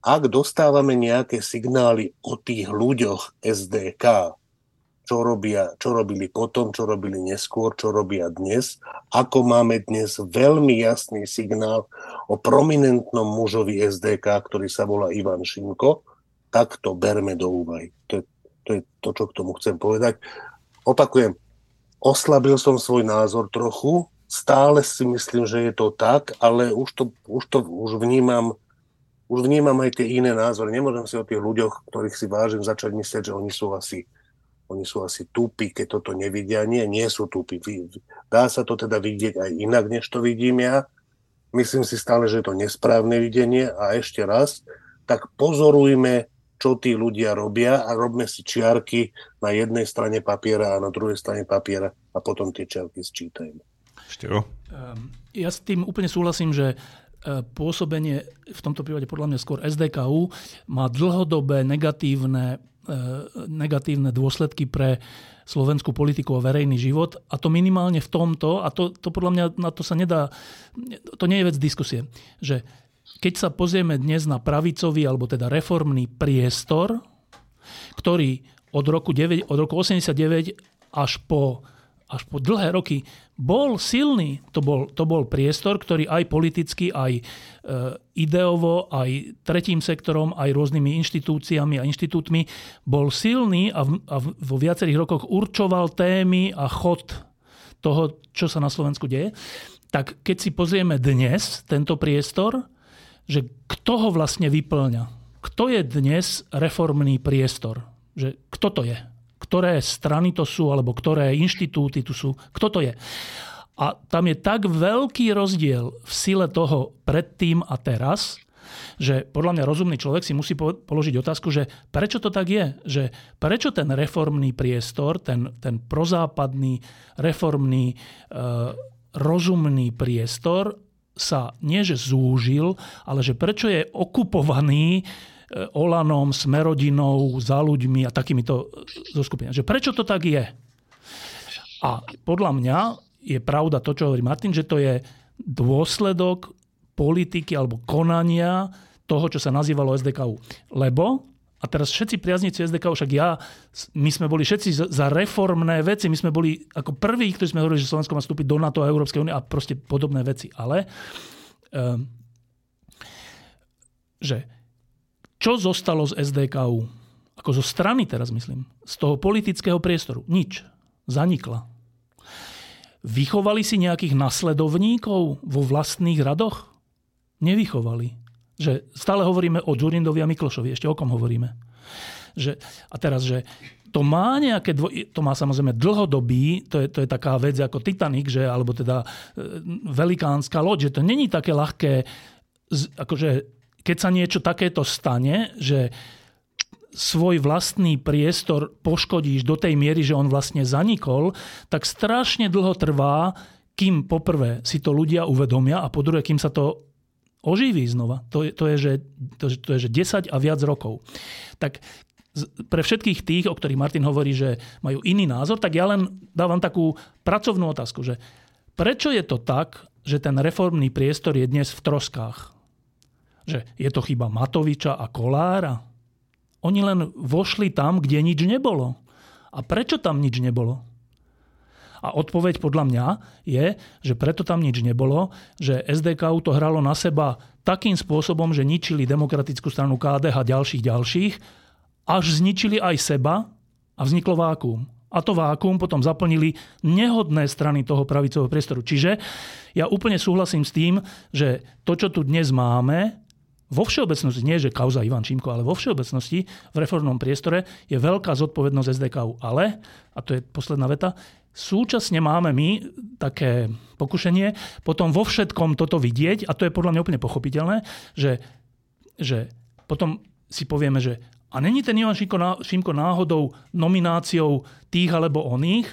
ak dostávame nejaké signály o tých ľuďoch SDK, čo, robia, čo robili potom, čo robili neskôr, čo robia dnes. Ako máme dnes veľmi jasný signál o prominentnom mužovi SDK, ktorý sa volá Ivan Šimko, tak to berme do úvahy. To je, to je to, čo k tomu chcem povedať. Opakujem, oslabil som svoj názor trochu, stále si myslím, že je to tak, ale už to, už to už vnímam už vnímam aj tie iné názory. Nemôžem si o tých ľuďoch, ktorých si vážim, začať myslieť, že oni sú asi oni sú asi tupí, keď toto nevidia. Nie, nie sú tupí. Dá sa to teda vidieť aj inak, než to vidím ja. Myslím si stále, že je to nesprávne videnie a ešte raz, tak pozorujme, čo tí ľudia robia a robme si čiarky na jednej strane papiera a na druhej strane papiera a potom tie čiarky sčítajme.
Števo?
Ehm, ja s tým úplne súhlasím, že e, pôsobenie, v tomto prípade podľa mňa skôr SDKU, má dlhodobé negatívne negatívne dôsledky pre slovenskú politiku a verejný život. A to minimálne v tomto, a to, to podľa mňa na to sa nedá, to nie je vec diskusie, že keď sa pozrieme dnes na pravicový alebo teda reformný priestor, ktorý od roku, 9, od roku 89 až po až po dlhé roky bol silný. To bol, to bol priestor, ktorý aj politicky, aj e, ideovo, aj tretím sektorom, aj rôznymi inštitúciami a inštitútmi bol silný a, v, a vo viacerých rokoch určoval témy a chod toho, čo sa na Slovensku deje. Tak keď si pozrieme dnes tento priestor, že kto ho vlastne vyplňa? Kto je dnes reformný priestor? Že kto to je? Ktoré strany to sú, alebo ktoré inštitúty tu sú, kto to je. A tam je tak veľký rozdiel v sile toho predtým a teraz, že podľa mňa rozumný človek si musí položiť otázku, že prečo to tak je? Že prečo ten reformný priestor, ten, ten prozápadný, reformný, e, rozumný priestor sa nie že zúžil, ale že prečo je okupovaný Olanom, Smerodinou, za ľuďmi a takýmito zoskupinami. Že prečo to tak je? A podľa mňa je pravda to, čo hovorí Martin, že to je dôsledok politiky alebo konania toho, čo sa nazývalo SDKU. Lebo, a teraz všetci priazníci SDKU, však ja, my sme boli všetci za reformné veci, my sme boli ako prví, ktorí sme hovorili, že Slovensko má vstúpiť do NATO a Európskej únie a proste podobné veci. Ale um, že čo zostalo z SDKU? Ako zo strany teraz myslím. Z toho politického priestoru. Nič. Zanikla. Vychovali si nejakých nasledovníkov vo vlastných radoch? Nevychovali. Že stále hovoríme o Dzurindovi a Miklošovi. Ešte o kom hovoríme? Že, a teraz, že to má nejaké dvo- to má samozrejme dlhodobý, to je, to je taká vec ako Titanic, že, alebo teda e, velikánska loď, že to není také ľahké z, akože keď sa niečo takéto stane, že svoj vlastný priestor poškodíš do tej miery, že on vlastne zanikol, tak strašne dlho trvá, kým poprvé si to ľudia uvedomia a po druhé, kým sa to oživí znova. To je, to je, že, to, to je že 10 a viac rokov. Tak pre všetkých tých, o ktorých Martin hovorí, že majú iný názor, tak ja len dávam takú pracovnú otázku, že prečo je to tak, že ten reformný priestor je dnes v troskách? Že je to chyba Matoviča a Kolára? Oni len vošli tam, kde nič nebolo. A prečo tam nič nebolo? A odpoveď podľa mňa je, že preto tam nič nebolo, že SDK to hralo na seba takým spôsobom, že ničili demokratickú stranu KDH a ďalších ďalších, až zničili aj seba a vzniklo vákuum. A to vákuum potom zaplnili nehodné strany toho pravicového priestoru. Čiže ja úplne súhlasím s tým, že to, čo tu dnes máme, vo všeobecnosti, nie že kauza Ivan Čímko, ale vo všeobecnosti v reformnom priestore je veľká zodpovednosť SDK. Ale, a to je posledná veta, súčasne máme my také pokušenie potom vo všetkom toto vidieť, a to je podľa mňa úplne pochopiteľné, že, že potom si povieme, že a není ten Ivan Šimko náhodou nomináciou tých alebo oných,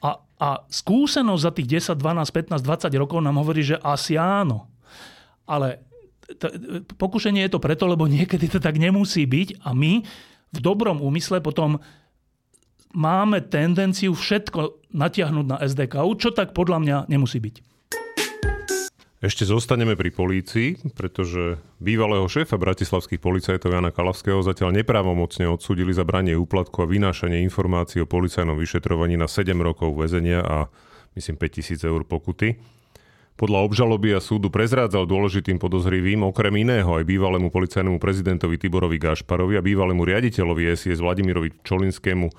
a, a skúsenosť za tých 10, 12, 15, 20 rokov nám hovorí, že asi áno. Ale pokušenie je to preto, lebo niekedy to tak nemusí byť a my v dobrom úmysle potom máme tendenciu všetko natiahnuť na SDK, čo tak podľa mňa nemusí byť.
Ešte zostaneme pri polícii, pretože bývalého šéfa bratislavských policajtov Jana Kalavského zatiaľ nepravomocne odsúdili za branie úplatku a vynášanie informácií o policajnom vyšetrovaní na 7 rokov väzenia a myslím 5000 eur pokuty. Podľa obžaloby a súdu prezrádzal dôležitým podozrivým okrem iného aj bývalému policajnému prezidentovi Tiborovi Gašparovi a bývalému riaditeľovi SIS Vladimirovi Čolinskému e,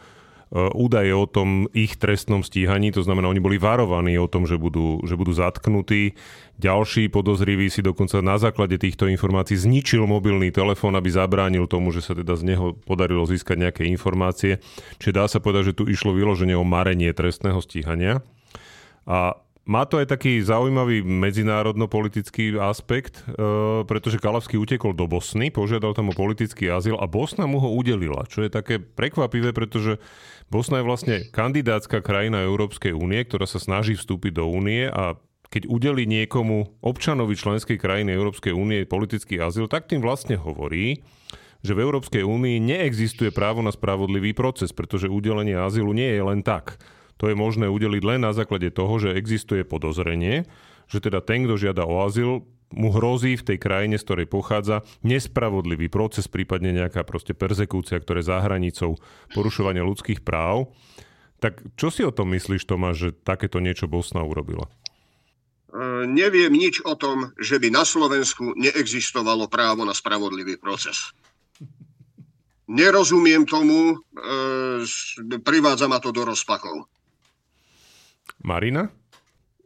údaje o tom ich trestnom stíhaní, to znamená, oni boli varovaní o tom, že budú, že budú zatknutí. Ďalší podozrivý si dokonca na základe týchto informácií zničil mobilný telefón, aby zabránil tomu, že sa teda z neho podarilo získať nejaké informácie. Čiže dá sa povedať, že tu išlo vyloženie o marenie trestného stíhania. A má to aj taký zaujímavý medzinárodno-politický aspekt, e, pretože Kalavský utekol do Bosny, požiadal tam o politický azyl a Bosna mu ho udelila, čo je také prekvapivé, pretože Bosna je vlastne kandidátska krajina Európskej únie, ktorá sa snaží vstúpiť do únie a keď udeli niekomu občanovi členskej krajiny Európskej únie politický azyl, tak tým vlastne hovorí, že v Európskej únii neexistuje právo na spravodlivý proces, pretože udelenie azylu nie je len tak to je možné udeliť len na základe toho, že existuje podozrenie, že teda ten, kto žiada o azyl, mu hrozí v tej krajine, z ktorej pochádza, nespravodlivý proces, prípadne nejaká proste persekúcia, je za hranicou porušovania ľudských práv. Tak čo si o tom myslíš, Tomáš, že takéto niečo Bosna urobila?
E, neviem nič o tom, že by na Slovensku neexistovalo právo na spravodlivý proces. Nerozumiem tomu, e, privádza ma to do rozpakov.
Marina?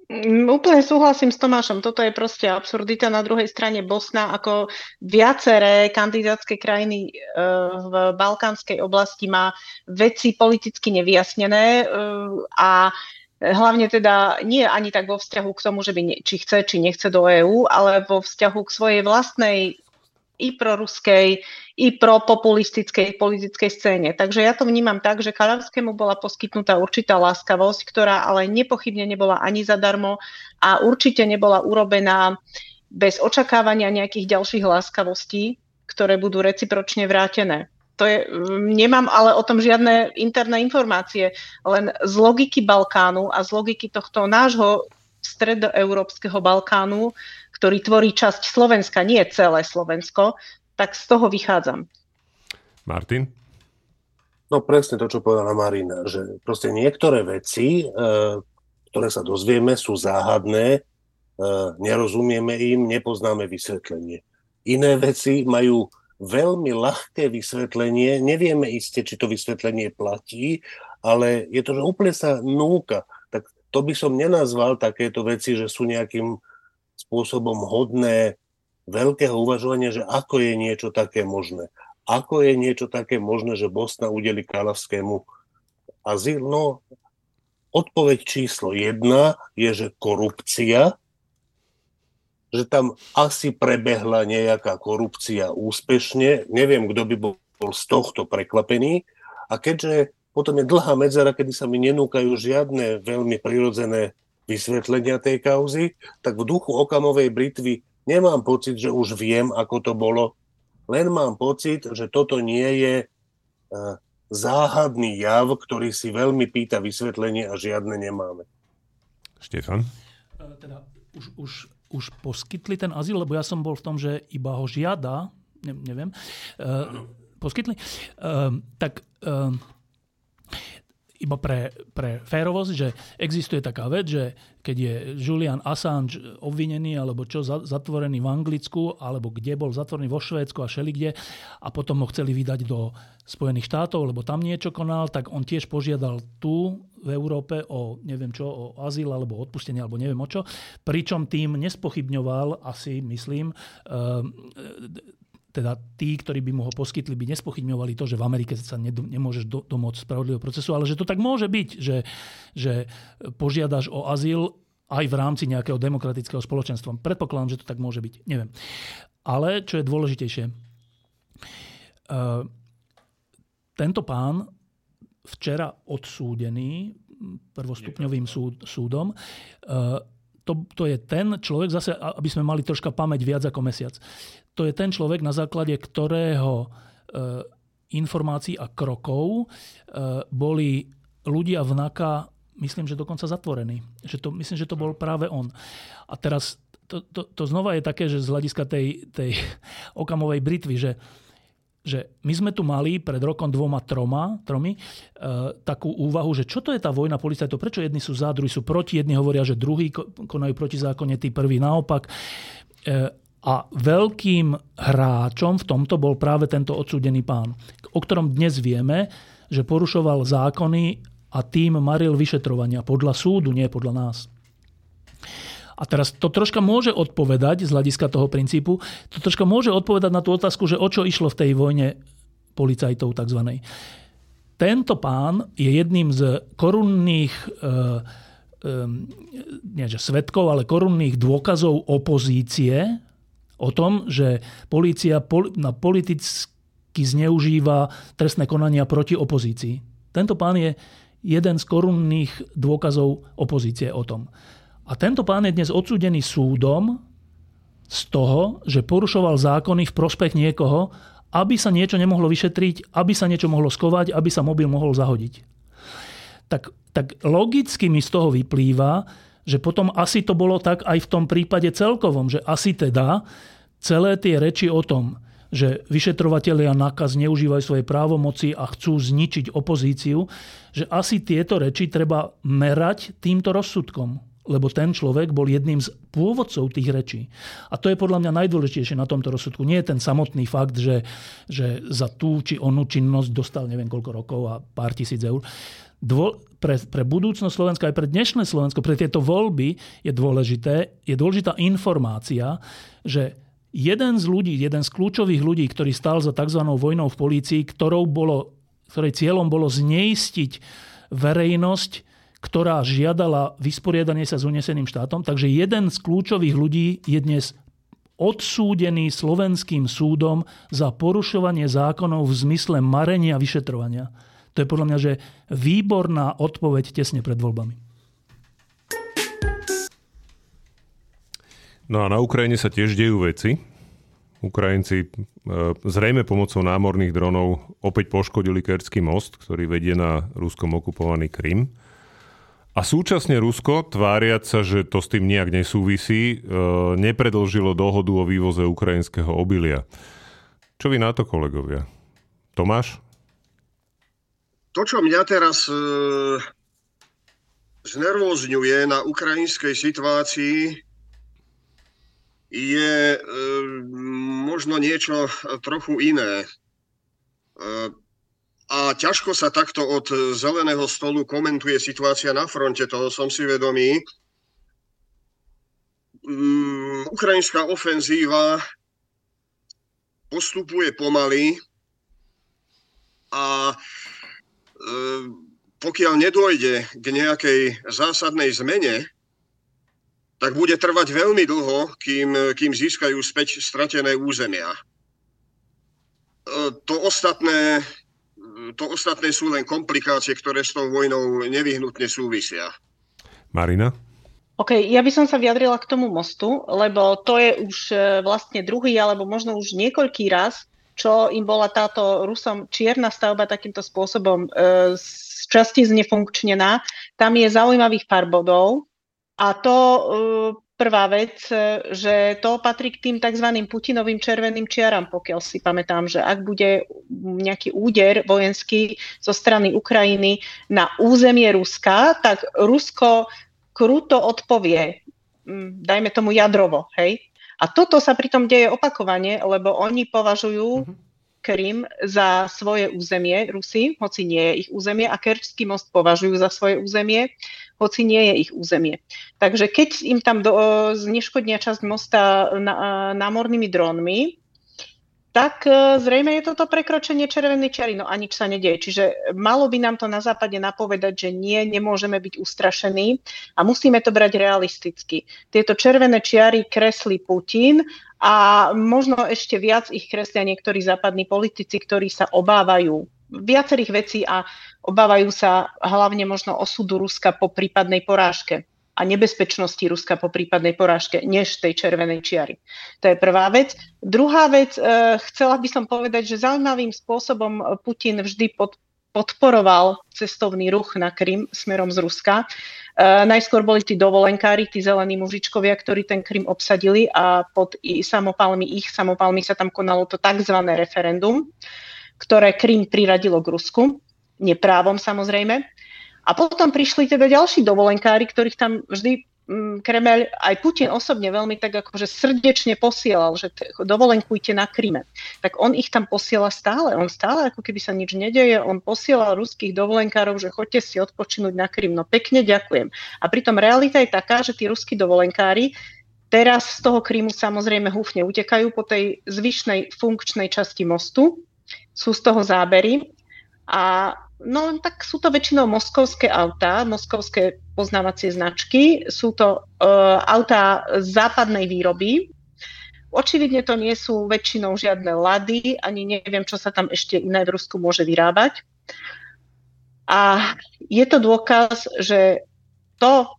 Mm, úplne súhlasím s Tomášom. Toto je proste absurdita. Na druhej strane Bosna ako viaceré kandidátske krajiny e, v balkánskej oblasti má veci politicky nevyjasnené e, a hlavne teda nie ani tak vo vzťahu k tomu, že by nie, či chce, či nechce do EÚ, ale vo vzťahu k svojej vlastnej i proruskej, i pro populistickej politickej scéne. Takže ja to vnímam tak, že Kalavskému bola poskytnutá určitá láskavosť, ktorá ale nepochybne nebola ani zadarmo a určite nebola urobená bez očakávania nejakých ďalších láskavostí, ktoré budú recipročne vrátené. To je, nemám ale o tom žiadne interné informácie, len z logiky Balkánu a z logiky tohto nášho stredoeurópskeho Balkánu, ktorý tvorí časť Slovenska, nie celé Slovensko, tak z toho vychádzam.
Martin?
No presne to, čo povedala Marina, že proste niektoré veci, e, ktoré sa dozvieme, sú záhadné, e, nerozumieme im, nepoznáme vysvetlenie. Iné veci majú veľmi ľahké vysvetlenie, nevieme iste, či to vysvetlenie platí, ale je to, že úplne sa núka. Tak to by som nenazval takéto veci, že sú nejakým spôsobom hodné veľkého uvažovania, že ako je niečo také možné. Ako je niečo také možné, že Bosna udeli Kalavskému azyl? No, odpoveď číslo jedna je, že korupcia, že tam asi prebehla nejaká korupcia úspešne. Neviem, kto by bol z tohto prekvapený. A keďže potom je dlhá medzera, kedy sa mi nenúkajú žiadne veľmi prirodzené vysvetlenia tej kauzy, tak v duchu okamovej britvy nemám pocit, že už viem, ako to bolo. Len mám pocit, že toto nie je e, záhadný jav, ktorý si veľmi pýta vysvetlenie a žiadne nemáme.
Štefan?
E, teda už, už už poskytli ten azyl, lebo ja som bol v tom, že iba ho žiada, ne, neviem, uh, poskytli, tak iba pre, pre férovosť, že existuje taká vec, že keď je Julian Assange obvinený alebo čo zatvorený v Anglicku, alebo kde bol zatvorený vo Švédsku a kde a potom ho chceli vydať do Spojených štátov, lebo tam niečo konal, tak on tiež požiadal tu v Európe o neviem čo, o azyl alebo odpustenie alebo neviem o čo. Pričom tým nespochybňoval asi, myslím, teda tí, ktorí by mu ho poskytli, by nespochybňovali to, že v Amerike sa nemôžeš do, domôcť spravodlivého procesu, ale že to tak môže byť, že, že požiadaš o azyl aj v rámci nejakého demokratického spoločenstva. Predpokladám, že to tak môže byť. Neviem. Ale čo je dôležitejšie, uh, tento pán včera odsúdený prvostupňovým súd, súdom, uh, to, to je ten človek, zase aby sme mali troška pamäť viac ako mesiac, to je ten človek, na základe ktorého e, informácií a krokov e, boli ľudia v NAKA, myslím, že dokonca zatvorení. Že to, myslím, že to bol práve on. A teraz to, to, to znova je také, že z hľadiska tej, tej okamovej britvy, že že my sme tu mali pred rokom dvoma, troma, tromi e, takú úvahu, že čo to je tá vojna policajtov, prečo jedni sú za, druhí sú proti, jedni hovoria, že druhí konajú proti zákone, tí prví naopak. E, a veľkým hráčom v tomto bol práve tento odsúdený pán, o ktorom dnes vieme, že porušoval zákony a tým maril vyšetrovania podľa súdu, nie podľa nás. A teraz to troška môže odpovedať z hľadiska toho princípu, to troška môže odpovedať na tú otázku, že o čo išlo v tej vojne policajtov tzv. Tento pán je jedným z korunných e, e, nie že svetkov, ale korunných dôkazov opozície o tom, že polícia na politicky zneužíva trestné konania proti opozícii. Tento pán je jeden z korunných dôkazov opozície o tom. A tento pán je dnes odsúdený súdom z toho, že porušoval zákony v prospech niekoho, aby sa niečo nemohlo vyšetriť, aby sa niečo mohlo skovať, aby sa mobil mohol zahodiť. Tak, tak logicky mi z toho vyplýva, že potom asi to bolo tak aj v tom prípade celkovom, že asi teda celé tie reči o tom, že vyšetrovatelia nakaz neužívajú svoje právomoci a chcú zničiť opozíciu, že asi tieto reči treba merať týmto rozsudkom. Lebo ten človek bol jedným z pôvodcov tých rečí. A to je podľa mňa najdôležitejšie na tomto rozsudku. Nie je ten samotný fakt, že, že za tú či onú činnosť dostal neviem koľko rokov a pár tisíc eur dvo, pre, pre budúcnosť Slovenska, aj pre dnešné Slovensko, pre tieto voľby je dôležité, je dôležitá informácia, že jeden z ľudí, jeden z kľúčových ľudí, ktorý stal za tzv. vojnou v polícii, ktorou bolo, ktorej cieľom bolo zneistiť verejnosť, ktorá žiadala vysporiadanie sa s uneseným štátom. Takže jeden z kľúčových ľudí je dnes odsúdený slovenským súdom za porušovanie zákonov v zmysle marenia vyšetrovania. To je podľa mňa, že výborná odpoveď tesne pred voľbami.
No a na Ukrajine sa tiež dejú veci. Ukrajinci e, zrejme pomocou námorných dronov opäť poškodili Kerský most, ktorý vedie na ruskom okupovaný Krym. A súčasne Rusko, tváriať sa, že to s tým nejak nesúvisí, e, nepredlžilo dohodu o vývoze ukrajinského obilia. Čo vy na to, kolegovia? Tomáš?
To, čo mňa teraz e, znervozňuje na ukrajinskej situácii, je e, možno niečo trochu iné. E, a ťažko sa takto od zeleného stolu komentuje situácia na fronte, toho som si vedomý. Um, ukrajinská ofenzíva postupuje pomaly a pokiaľ nedôjde k nejakej zásadnej zmene, tak bude trvať veľmi dlho, kým, kým získajú späť stratené územia. E, to ostatné, to ostatné sú len komplikácie, ktoré s tou vojnou nevyhnutne súvisia.
Marina?
OK, ja by som sa vyjadrila k tomu mostu, lebo to je už e, vlastne druhý alebo možno už niekoľký raz, čo im bola táto Rusom čierna stavba takýmto spôsobom e, časti znefunkčnená. Tam je zaujímavých pár bodov a to e, prvá vec, e, že to patrí k tým tzv. Putinovým červeným čiaram, pokiaľ si pamätám, že ak bude nejaký úder vojenský zo strany Ukrajiny na územie Ruska, tak Rusko kruto odpovie, dajme tomu jadrovo, hej. A toto sa pritom deje opakovane, lebo oni považujú mm-hmm. Krym za svoje územie, Rusy, hoci nie je ich územie, a Kerčský most považujú za svoje územie, hoci nie je ich územie. Takže keď im tam do, zneškodnia časť mosta na, námornými drónmi, tak e, zrejme je toto prekročenie červenej čiary, no a nič sa nedieje. Čiže malo by nám to na západe napovedať, že nie, nemôžeme byť ustrašení a musíme to brať realisticky. Tieto červené čiary kreslí Putin a možno ešte viac ich kreslia niektorí západní politici, ktorí sa obávajú viacerých vecí a obávajú sa hlavne možno osudu Ruska po prípadnej porážke a nebezpečnosti Ruska po prípadnej porážke, než tej červenej čiary. To je prvá vec. Druhá vec, e, chcela by som povedať, že zaujímavým spôsobom Putin vždy pod, podporoval cestovný ruch na Krym smerom z Ruska. E, najskôr boli tí dovolenkári, tí zelení mužičkovia, ktorí ten Krym obsadili a pod samopalmi, ich samopalmi sa tam konalo to tzv. referendum, ktoré Krym priradilo k Rusku, neprávom samozrejme. A potom prišli teda ďalší dovolenkári, ktorých tam vždy mm, Kremel, aj Putin osobne veľmi tak akože srdečne posielal, že dovolenkujte na Kryme. Tak on ich tam posiela stále. On stále, ako keby sa nič nedeje, on posielal ruských dovolenkárov, že choďte si odpočinúť na Krym. No pekne ďakujem. A pritom realita je taká, že tí ruskí dovolenkári teraz z toho Krymu samozrejme húfne utekajú po tej zvyšnej funkčnej časti mostu. Sú z toho zábery a No tak sú to väčšinou moskovské autá, moskovské poznávacie značky. Sú to uh, autá západnej výroby. Očividne to nie sú väčšinou žiadne lady, ani neviem, čo sa tam ešte iné v Rusku môže vyrábať. A je to dôkaz, že to,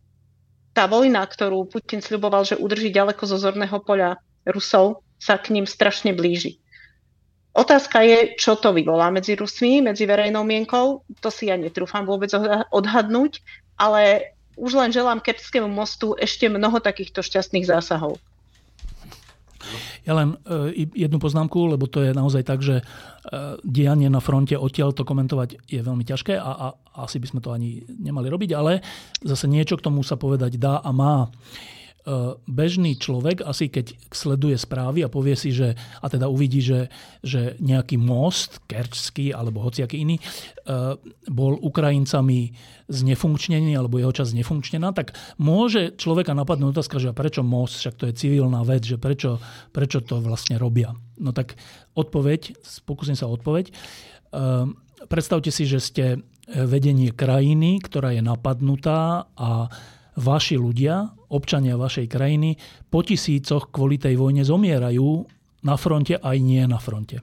tá vojna, ktorú Putin sľuboval, že udrží ďaleko zo zorného poľa Rusov, sa k ním strašne blíži. Otázka je, čo to vyvolá medzi Rusmi, medzi verejnou mienkou. To si ja netrúfam vôbec odhadnúť, ale už len želám Kepskému mostu ešte mnoho takýchto šťastných zásahov.
Ja len e, jednu poznámku, lebo to je naozaj tak, že e, dianie na fronte odtiaľ to komentovať je veľmi ťažké a, a asi by sme to ani nemali robiť, ale zase niečo k tomu sa povedať dá a má. E, bežný človek, asi keď sleduje správy a povie si, že, a teda uvidí, že, že nejaký most, kerčský alebo hociaký iný, e, bol Ukrajincami znefunkčnený alebo jeho časť znefunkčnená, tak môže človeka napadnúť otázka, že prečo most, však to je civilná vec, že prečo, prečo to vlastne robia. No tak odpoveď, pokúsim sa odpoveď. E, predstavte si, že ste vedenie krajiny, ktorá je napadnutá a vaši ľudia, občania vašej krajiny, po tisícoch kvôli tej vojne zomierajú na fronte aj nie na fronte.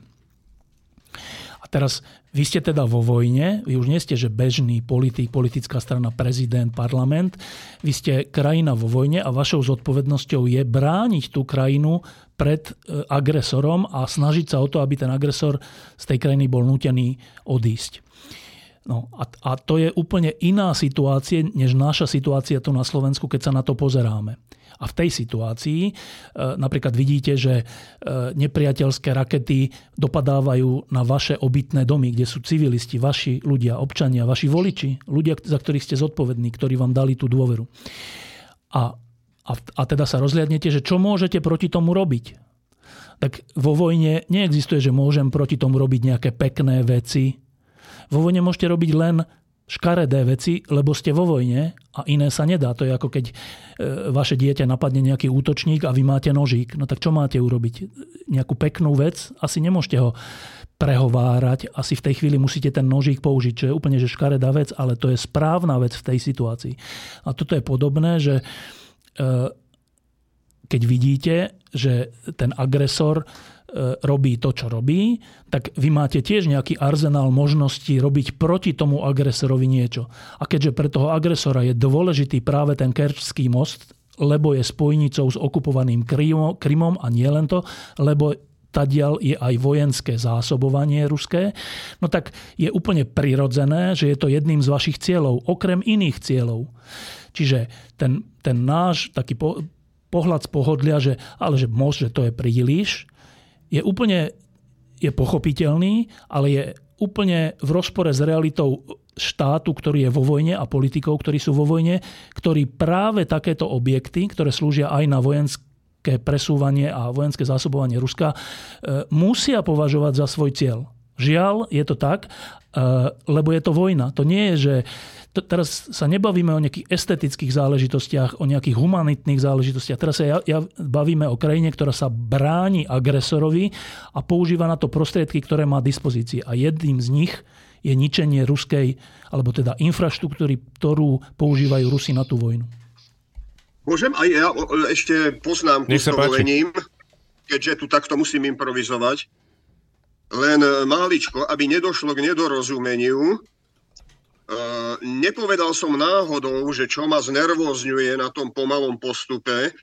A teraz vy ste teda vo vojne, vy už nie ste, že bežný politik, politická strana, prezident, parlament, vy ste krajina vo vojne a vašou zodpovednosťou je brániť tú krajinu pred e, agresorom a snažiť sa o to, aby ten agresor z tej krajiny bol nútený odísť. No a, a to je úplne iná situácia, než naša situácia tu na Slovensku, keď sa na to pozeráme. A v tej situácii e, napríklad vidíte, že e, nepriateľské rakety dopadávajú na vaše obytné domy, kde sú civilisti, vaši ľudia, občania, vaši voliči, ľudia, za ktorých ste zodpovední, ktorí vám dali tú dôveru. A, a, a teda sa rozliadnete, že čo môžete proti tomu robiť. Tak vo vojne neexistuje, že môžem proti tomu robiť nejaké pekné veci, vo vojne môžete robiť len škaredé veci, lebo ste vo vojne a iné sa nedá. To je ako keď e, vaše dieťa napadne nejaký útočník a vy máte nožík. No tak čo máte urobiť? Nejakú peknú vec? Asi nemôžete ho prehovárať. Asi v tej chvíli musíte ten nožík použiť, čo je úplne že škaredá vec, ale to je správna vec v tej situácii. A toto je podobné, že e, keď vidíte, že ten agresor robí to, čo robí, tak vy máte tiež nejaký arzenál možností robiť proti tomu agresorovi niečo. A keďže pre toho agresora je dôležitý práve ten Kerčský most, lebo je spojnicou s okupovaným Krymom a nie len to, lebo tadiaľ je aj vojenské zásobovanie ruské, no tak je úplne prirodzené, že je to jedným z vašich cieľov, okrem iných cieľov. Čiže ten, ten náš taký po, pohľad z pohodlia, že ale že most, že to je príliš, je úplne je pochopiteľný, ale je úplne v rozpore s realitou štátu, ktorý je vo vojne a politikov, ktorí sú vo vojne, ktorí práve takéto objekty, ktoré slúžia aj na vojenské presúvanie a vojenské zásobovanie Ruska, e, musia považovať za svoj cieľ. Žiaľ, je to tak, e, lebo je to vojna. To nie je, že teraz sa nebavíme o nejakých estetických záležitostiach, o nejakých humanitných záležitostiach. Teraz sa ja, ja bavíme o krajine, ktorá sa bráni agresorovi a používa na to prostriedky, ktoré má dispozícii. A jedným z nich je ničenie ruskej, alebo teda infraštruktúry, ktorú používajú Rusi na tú vojnu.
Môžem aj ja ešte poznám s dovolením, keďže tu takto musím improvizovať. Len máličko, aby nedošlo k nedorozumeniu, nepovedal som náhodou, že čo ma znervozňuje na tom pomalom postupe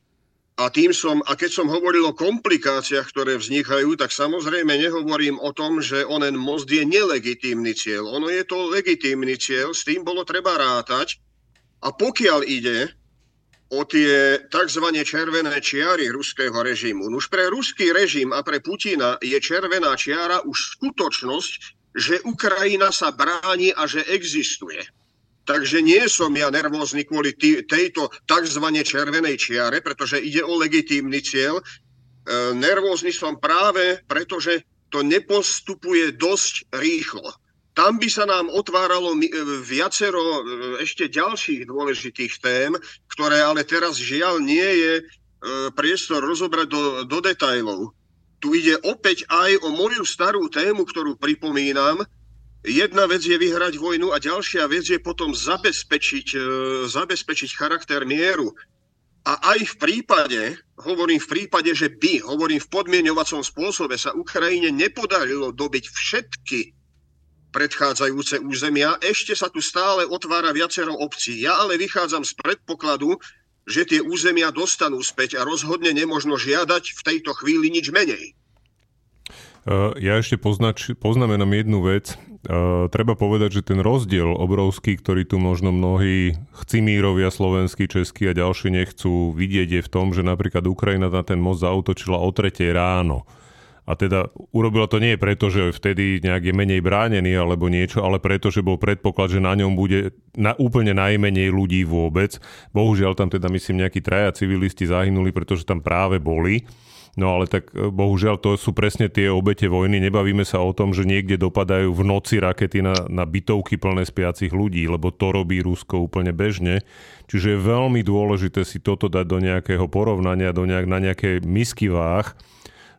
a tým som, a keď som hovoril o komplikáciách, ktoré vznikajú, tak samozrejme nehovorím o tom, že onen most je nelegitímny cieľ. Ono je to legitímny cieľ, s tým bolo treba rátať. A pokiaľ ide o tie tzv. červené čiary ruského režimu, už pre ruský režim a pre Putina je červená čiara už skutočnosť, že Ukrajina sa bráni a že existuje. Takže nie som ja nervózny kvôli tejto tzv. červenej čiare, pretože ide o legitímny cieľ. E, nervózny som práve, pretože to nepostupuje dosť rýchlo. Tam by sa nám otváralo e, viacero e, ešte ďalších dôležitých tém, ktoré ale teraz žiaľ nie je priestor rozobrať do, do detajlov tu ide opäť aj o moju starú tému, ktorú pripomínam. Jedna vec je vyhrať vojnu a ďalšia vec je potom zabezpečiť, e, zabezpečiť charakter mieru. A aj v prípade, hovorím v prípade, že by, hovorím v podmienovacom spôsobe, sa Ukrajine nepodarilo dobiť všetky predchádzajúce územia, ešte sa tu stále otvára viacero obcí. Ja ale vychádzam z predpokladu, že tie územia dostanú späť a rozhodne nemožno žiadať v tejto chvíli nič menej.
Uh, ja ešte poznač, poznamenám jednu vec. Uh, treba povedať, že ten rozdiel obrovský, ktorý tu možno mnohí chcimírovia, slovenskí, českí a ďalší nechcú vidieť, je v tom, že napríklad Ukrajina na ten most zautočila o 3 ráno. A teda urobila to nie preto, že vtedy nejak je menej bránený alebo niečo, ale preto, že bol predpoklad, že na ňom bude na úplne najmenej ľudí vôbec. Bohužiaľ tam teda myslím nejakí traja civilisti zahynuli, pretože tam práve boli. No ale tak e, bohužiaľ to sú presne tie obete vojny. Nebavíme sa o tom, že niekde dopadajú v noci rakety na, na bytovky plné spiacich ľudí, lebo to robí Rusko úplne bežne. Čiže je veľmi dôležité si toto dať do nejakého porovnania, do nejak, na nejaké misky váh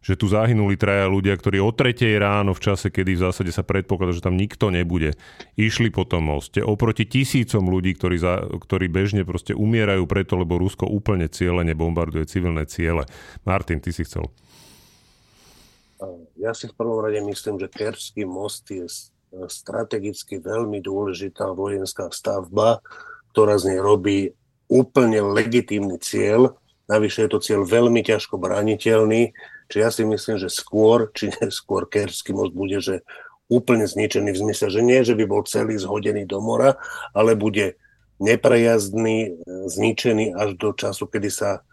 že tu zahynuli traja ľudia, ktorí o tretej ráno v čase, kedy v zásade sa predpokladá, že tam nikto nebude, išli po tom moste oproti tisícom ľudí, ktorí, za, ktorí bežne proste umierajú preto, lebo Rusko úplne cieľene bombarduje civilné ciele. Martin, ty si chcel.
Ja si v prvom rade myslím, že Kerský most je strategicky veľmi dôležitá vojenská stavba, ktorá z nej robí úplne legitímny cieľ. Navyše je to cieľ veľmi ťažko braniteľný Čiže ja si myslím, že skôr, či neskôr Kerský most bude, že úplne zničený v zmysle, že nie, že by bol celý zhodený do mora, ale bude neprejazdný, zničený až do času, kedy sa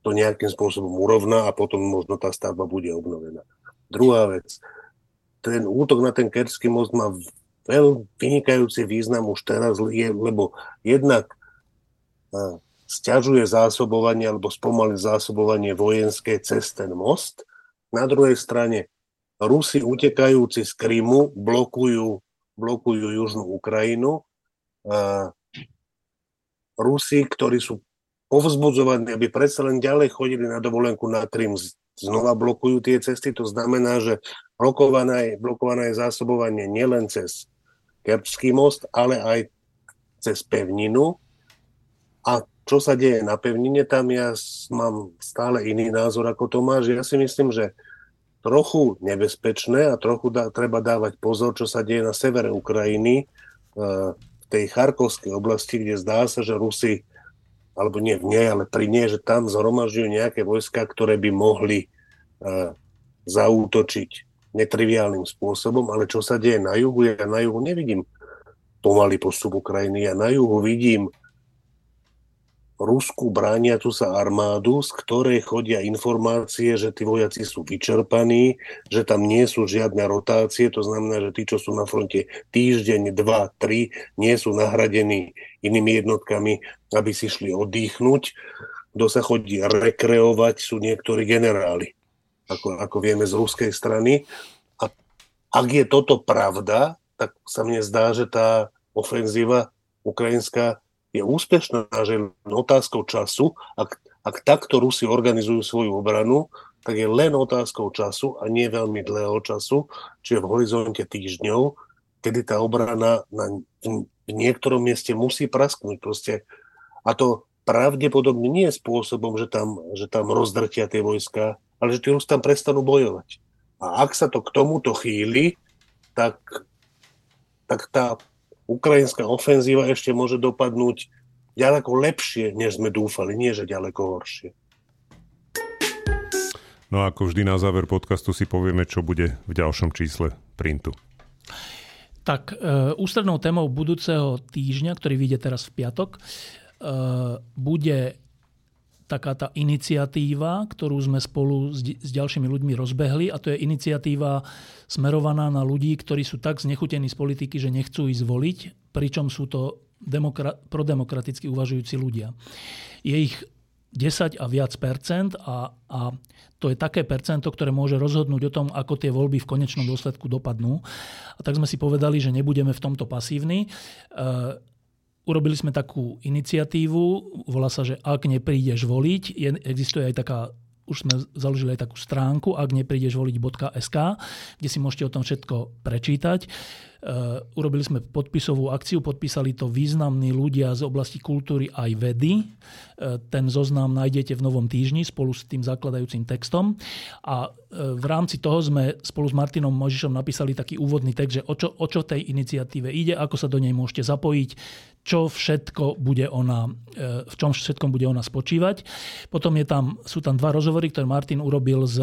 to nejakým spôsobom urovná a potom možno tá stavba bude obnovená. Druhá vec, ten útok na ten Kerský most má veľmi vynikajúci význam už teraz, lebo jednak stiažuje zásobovanie alebo spomalí zásobovanie vojenské cez ten most. Na druhej strane Rusi utekajúci z Krymu blokujú, blokujú južnú Ukrajinu. A Rusi, ktorí sú povzbudzovaní, aby predsa len ďalej chodili na dovolenku na Krym, znova blokujú tie cesty. To znamená, že blokované, blokované je zásobovanie nielen cez Kerčský most, ale aj cez pevninu. A čo sa deje na pevnine, tam ja mám stále iný názor ako Tomáš. Ja si myslím, že trochu nebezpečné a trochu dá, treba dávať pozor, čo sa deje na severe Ukrajiny, e, v tej Charkovskej oblasti, kde zdá sa, že Rusi, alebo nie v nej, ale pri nej, že tam zhromažďujú nejaké vojska, ktoré by mohli e, zaútočiť netriviálnym spôsobom, ale čo sa deje na juhu, ja na juhu nevidím pomalý postup Ukrajiny, ja na juhu vidím Rusku brániacu sa armádu, z ktorej chodia informácie, že tí vojaci sú vyčerpaní, že tam nie sú žiadne rotácie, to znamená, že tí, čo sú na fronte týždeň, dva, tri, nie sú nahradení inými jednotkami, aby si šli oddychnúť. Kto sa chodí rekreovať, sú niektorí generáli, ako, ako vieme z ruskej strany. A ak je toto pravda, tak sa mne zdá, že tá ofenzíva ukrajinská je úspešná, že len otázkou času, ak, ak takto Rusi organizujú svoju obranu, tak je len otázkou času a nie veľmi dlhého času, čiže v horizonte týždňov, kedy tá obrana na, v niektorom mieste musí prasknúť proste. A to pravdepodobne nie je spôsobom, že tam, že tam rozdrtia tie vojska, ale že tí Rusi tam prestanú bojovať. A ak sa to k tomuto chýli, tak, tak tá ukrajinská ofenzíva ešte môže dopadnúť ďaleko lepšie, než sme dúfali, nie že ďaleko horšie.
No a ako vždy na záver podcastu si povieme, čo bude v ďalšom čísle printu.
Tak e, ústrednou témou budúceho týždňa, ktorý vyjde teraz v piatok, e, bude taká tá iniciatíva, ktorú sme spolu s, s ďalšími ľuďmi rozbehli a to je iniciatíva smerovaná na ľudí, ktorí sú tak znechutení z politiky, že nechcú ísť voliť, pričom sú to demokra- prodemokraticky uvažujúci ľudia. Je ich 10 a viac percent a, a to je také percento, ktoré môže rozhodnúť o tom, ako tie voľby v konečnom dôsledku dopadnú. A tak sme si povedali, že nebudeme v tomto pasívni. E, urobili sme takú iniciatívu, volá sa, že ak neprídeš voliť, je, existuje aj taká už sme založili aj takú stránku, ak neprídeš voliť.sk, kde si môžete o tom všetko prečítať. Uh, urobili sme podpisovú akciu, podpísali to významní ľudia z oblasti kultúry aj vedy. Uh, ten zoznam nájdete v Novom týždni spolu s tým zakladajúcim textom. A uh, v rámci toho sme spolu s Martinom Možišom napísali taký úvodný text, že o čo, o čo tej iniciatíve ide, ako sa do nej môžete zapojiť, čo všetko bude ona, v čom všetkom bude ona spočívať. Potom je tam, sú tam dva rozhovory, ktoré Martin urobil s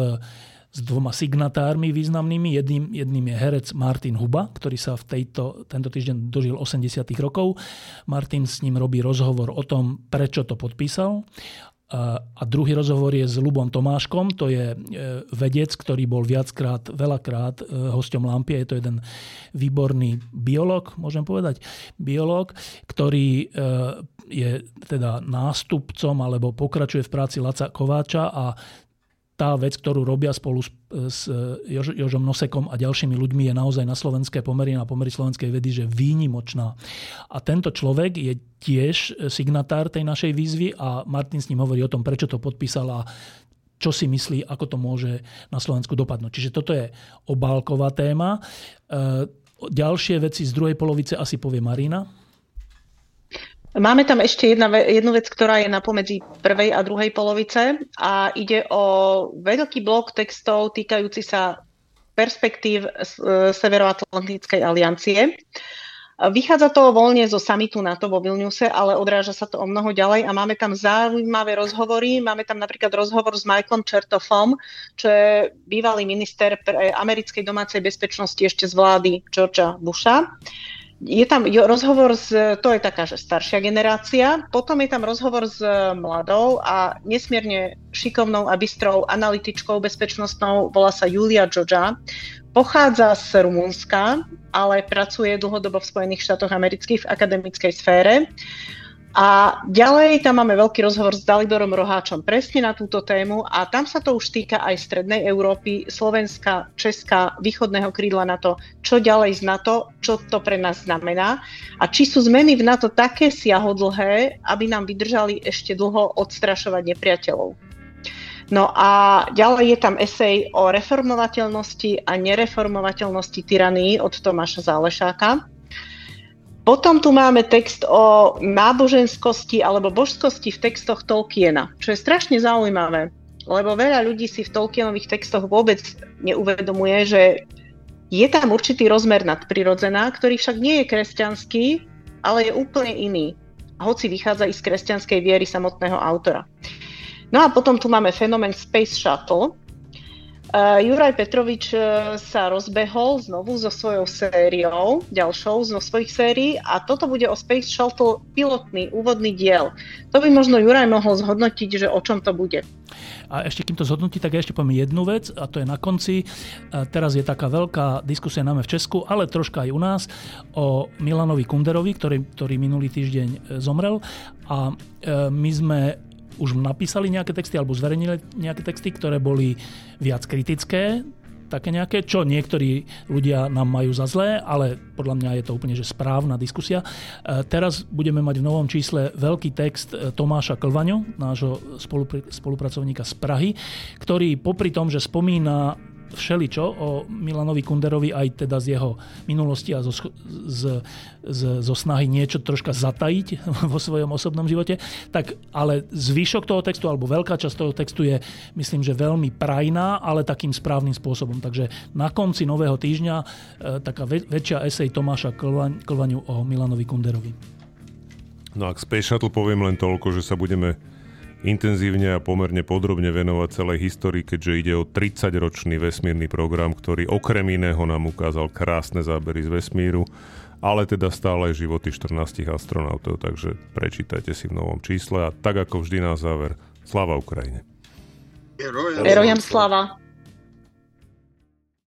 s dvoma signatármi významnými. Jedným, jedným je herec Martin Huba, ktorý sa v tejto, tento týždeň dožil 80 rokov. Martin s ním robí rozhovor o tom, prečo to podpísal. A druhý rozhovor je s Lubom Tomáškom, to je e, vedec, ktorý bol viackrát, veľakrát e, hosťom Lampie, je to jeden výborný biolog, môžem povedať, biolog, ktorý e, je teda nástupcom alebo pokračuje v práci Laca Kováča a tá vec, ktorú robia spolu s, s Jož, Jožom Nosekom a ďalšími ľuďmi je naozaj na slovenské pomery, na pomery slovenskej vedy, že výnimočná. A tento človek je tiež signatár tej našej výzvy a Martin s ním hovorí o tom, prečo to podpísal a čo si myslí, ako to môže na Slovensku dopadnúť. Čiže toto je obálková téma. E, ďalšie veci z druhej polovice asi povie Marina.
Máme tam ešte jedna, jednu vec, ktorá je na pomedzi prvej a druhej polovice a ide o veľký blok textov týkajúci sa perspektív e, Severoatlantickej aliancie. Vychádza to voľne zo samitu NATO vo Vilniuse, ale odráža sa to o mnoho ďalej a máme tam zaujímavé rozhovory. Máme tam napríklad rozhovor s Michaelom Chertoffom, čo je bývalý minister pre americkej domácej bezpečnosti ešte z vlády Georgia Busha je tam rozhovor s, to je taká, že staršia generácia, potom je tam rozhovor s mladou a nesmierne šikovnou a bystrou analytičkou bezpečnostnou, volá sa Julia Joja. Pochádza z Rumunska, ale pracuje dlhodobo v Spojených štátoch amerických v akademickej sfére. A ďalej tam máme veľký rozhovor s Daliborom Roháčom presne na túto tému a tam sa to už týka aj Strednej Európy, Slovenska, Česka, východného krídla na to, čo ďalej z NATO, čo to pre nás znamená a či sú zmeny v NATO také siahodlhé, aby nám vydržali ešte dlho odstrašovať nepriateľov. No a ďalej je tam esej o reformovateľnosti a nereformovateľnosti tyranii od Tomáša Zálešáka. Potom tu máme text o náboženskosti alebo božskosti v textoch Tolkiena, čo je strašne zaujímavé, lebo veľa ľudí si v Tolkienových textoch vôbec neuvedomuje, že je tam určitý rozmer nadprirodzená, ktorý však nie je kresťanský, ale je úplne iný. Hoci vychádza i z kresťanskej viery samotného autora. No a potom tu máme fenomén Space Shuttle, Uh, Juraj Petrovič uh, sa rozbehol znovu so svojou sériou, ďalšou zo svojich sérií a toto bude o Space Shuttle pilotný, úvodný diel. To by možno Juraj mohol zhodnotiť, že o čom to bude.
A ešte kým to zhodnotí, tak ja ešte poviem jednu vec a to je na konci. A teraz je taká veľká diskusia najmä v Česku, ale troška aj u nás o Milanovi Kunderovi, ktorý, ktorý minulý týždeň e, zomrel a e, my sme už napísali nejaké texty alebo zverejnili nejaké texty, ktoré boli viac kritické, také nejaké, čo niektorí ľudia nám majú za zlé, ale podľa mňa je to úplne že správna diskusia. E, teraz budeme mať v novom čísle veľký text e, Tomáša Klvaňu, nášho spolupracovníka z Prahy, ktorý popri tom, že spomína všeličo o Milanovi Kunderovi aj teda z jeho minulosti a zo, z, z, zo snahy niečo troška zatajiť vo svojom osobnom živote, tak ale zvyšok toho textu alebo veľká časť toho textu je myslím, že veľmi prajná, ale takým správnym spôsobom. Takže na konci nového týždňa e, taká väč- väčšia esej Tomáša Klvaň, Klvaňu o Milanovi Kunderovi.
No a k Space Shuttle poviem len toľko, že sa budeme intenzívne a pomerne podrobne venovať celej histórii, keďže ide o 30-ročný vesmírny program, ktorý okrem iného nám ukázal krásne zábery z vesmíru, ale teda stále životy 14 astronautov, takže prečítajte si v novom čísle a tak ako vždy na záver, sláva Ukrajine.
Herojam slava.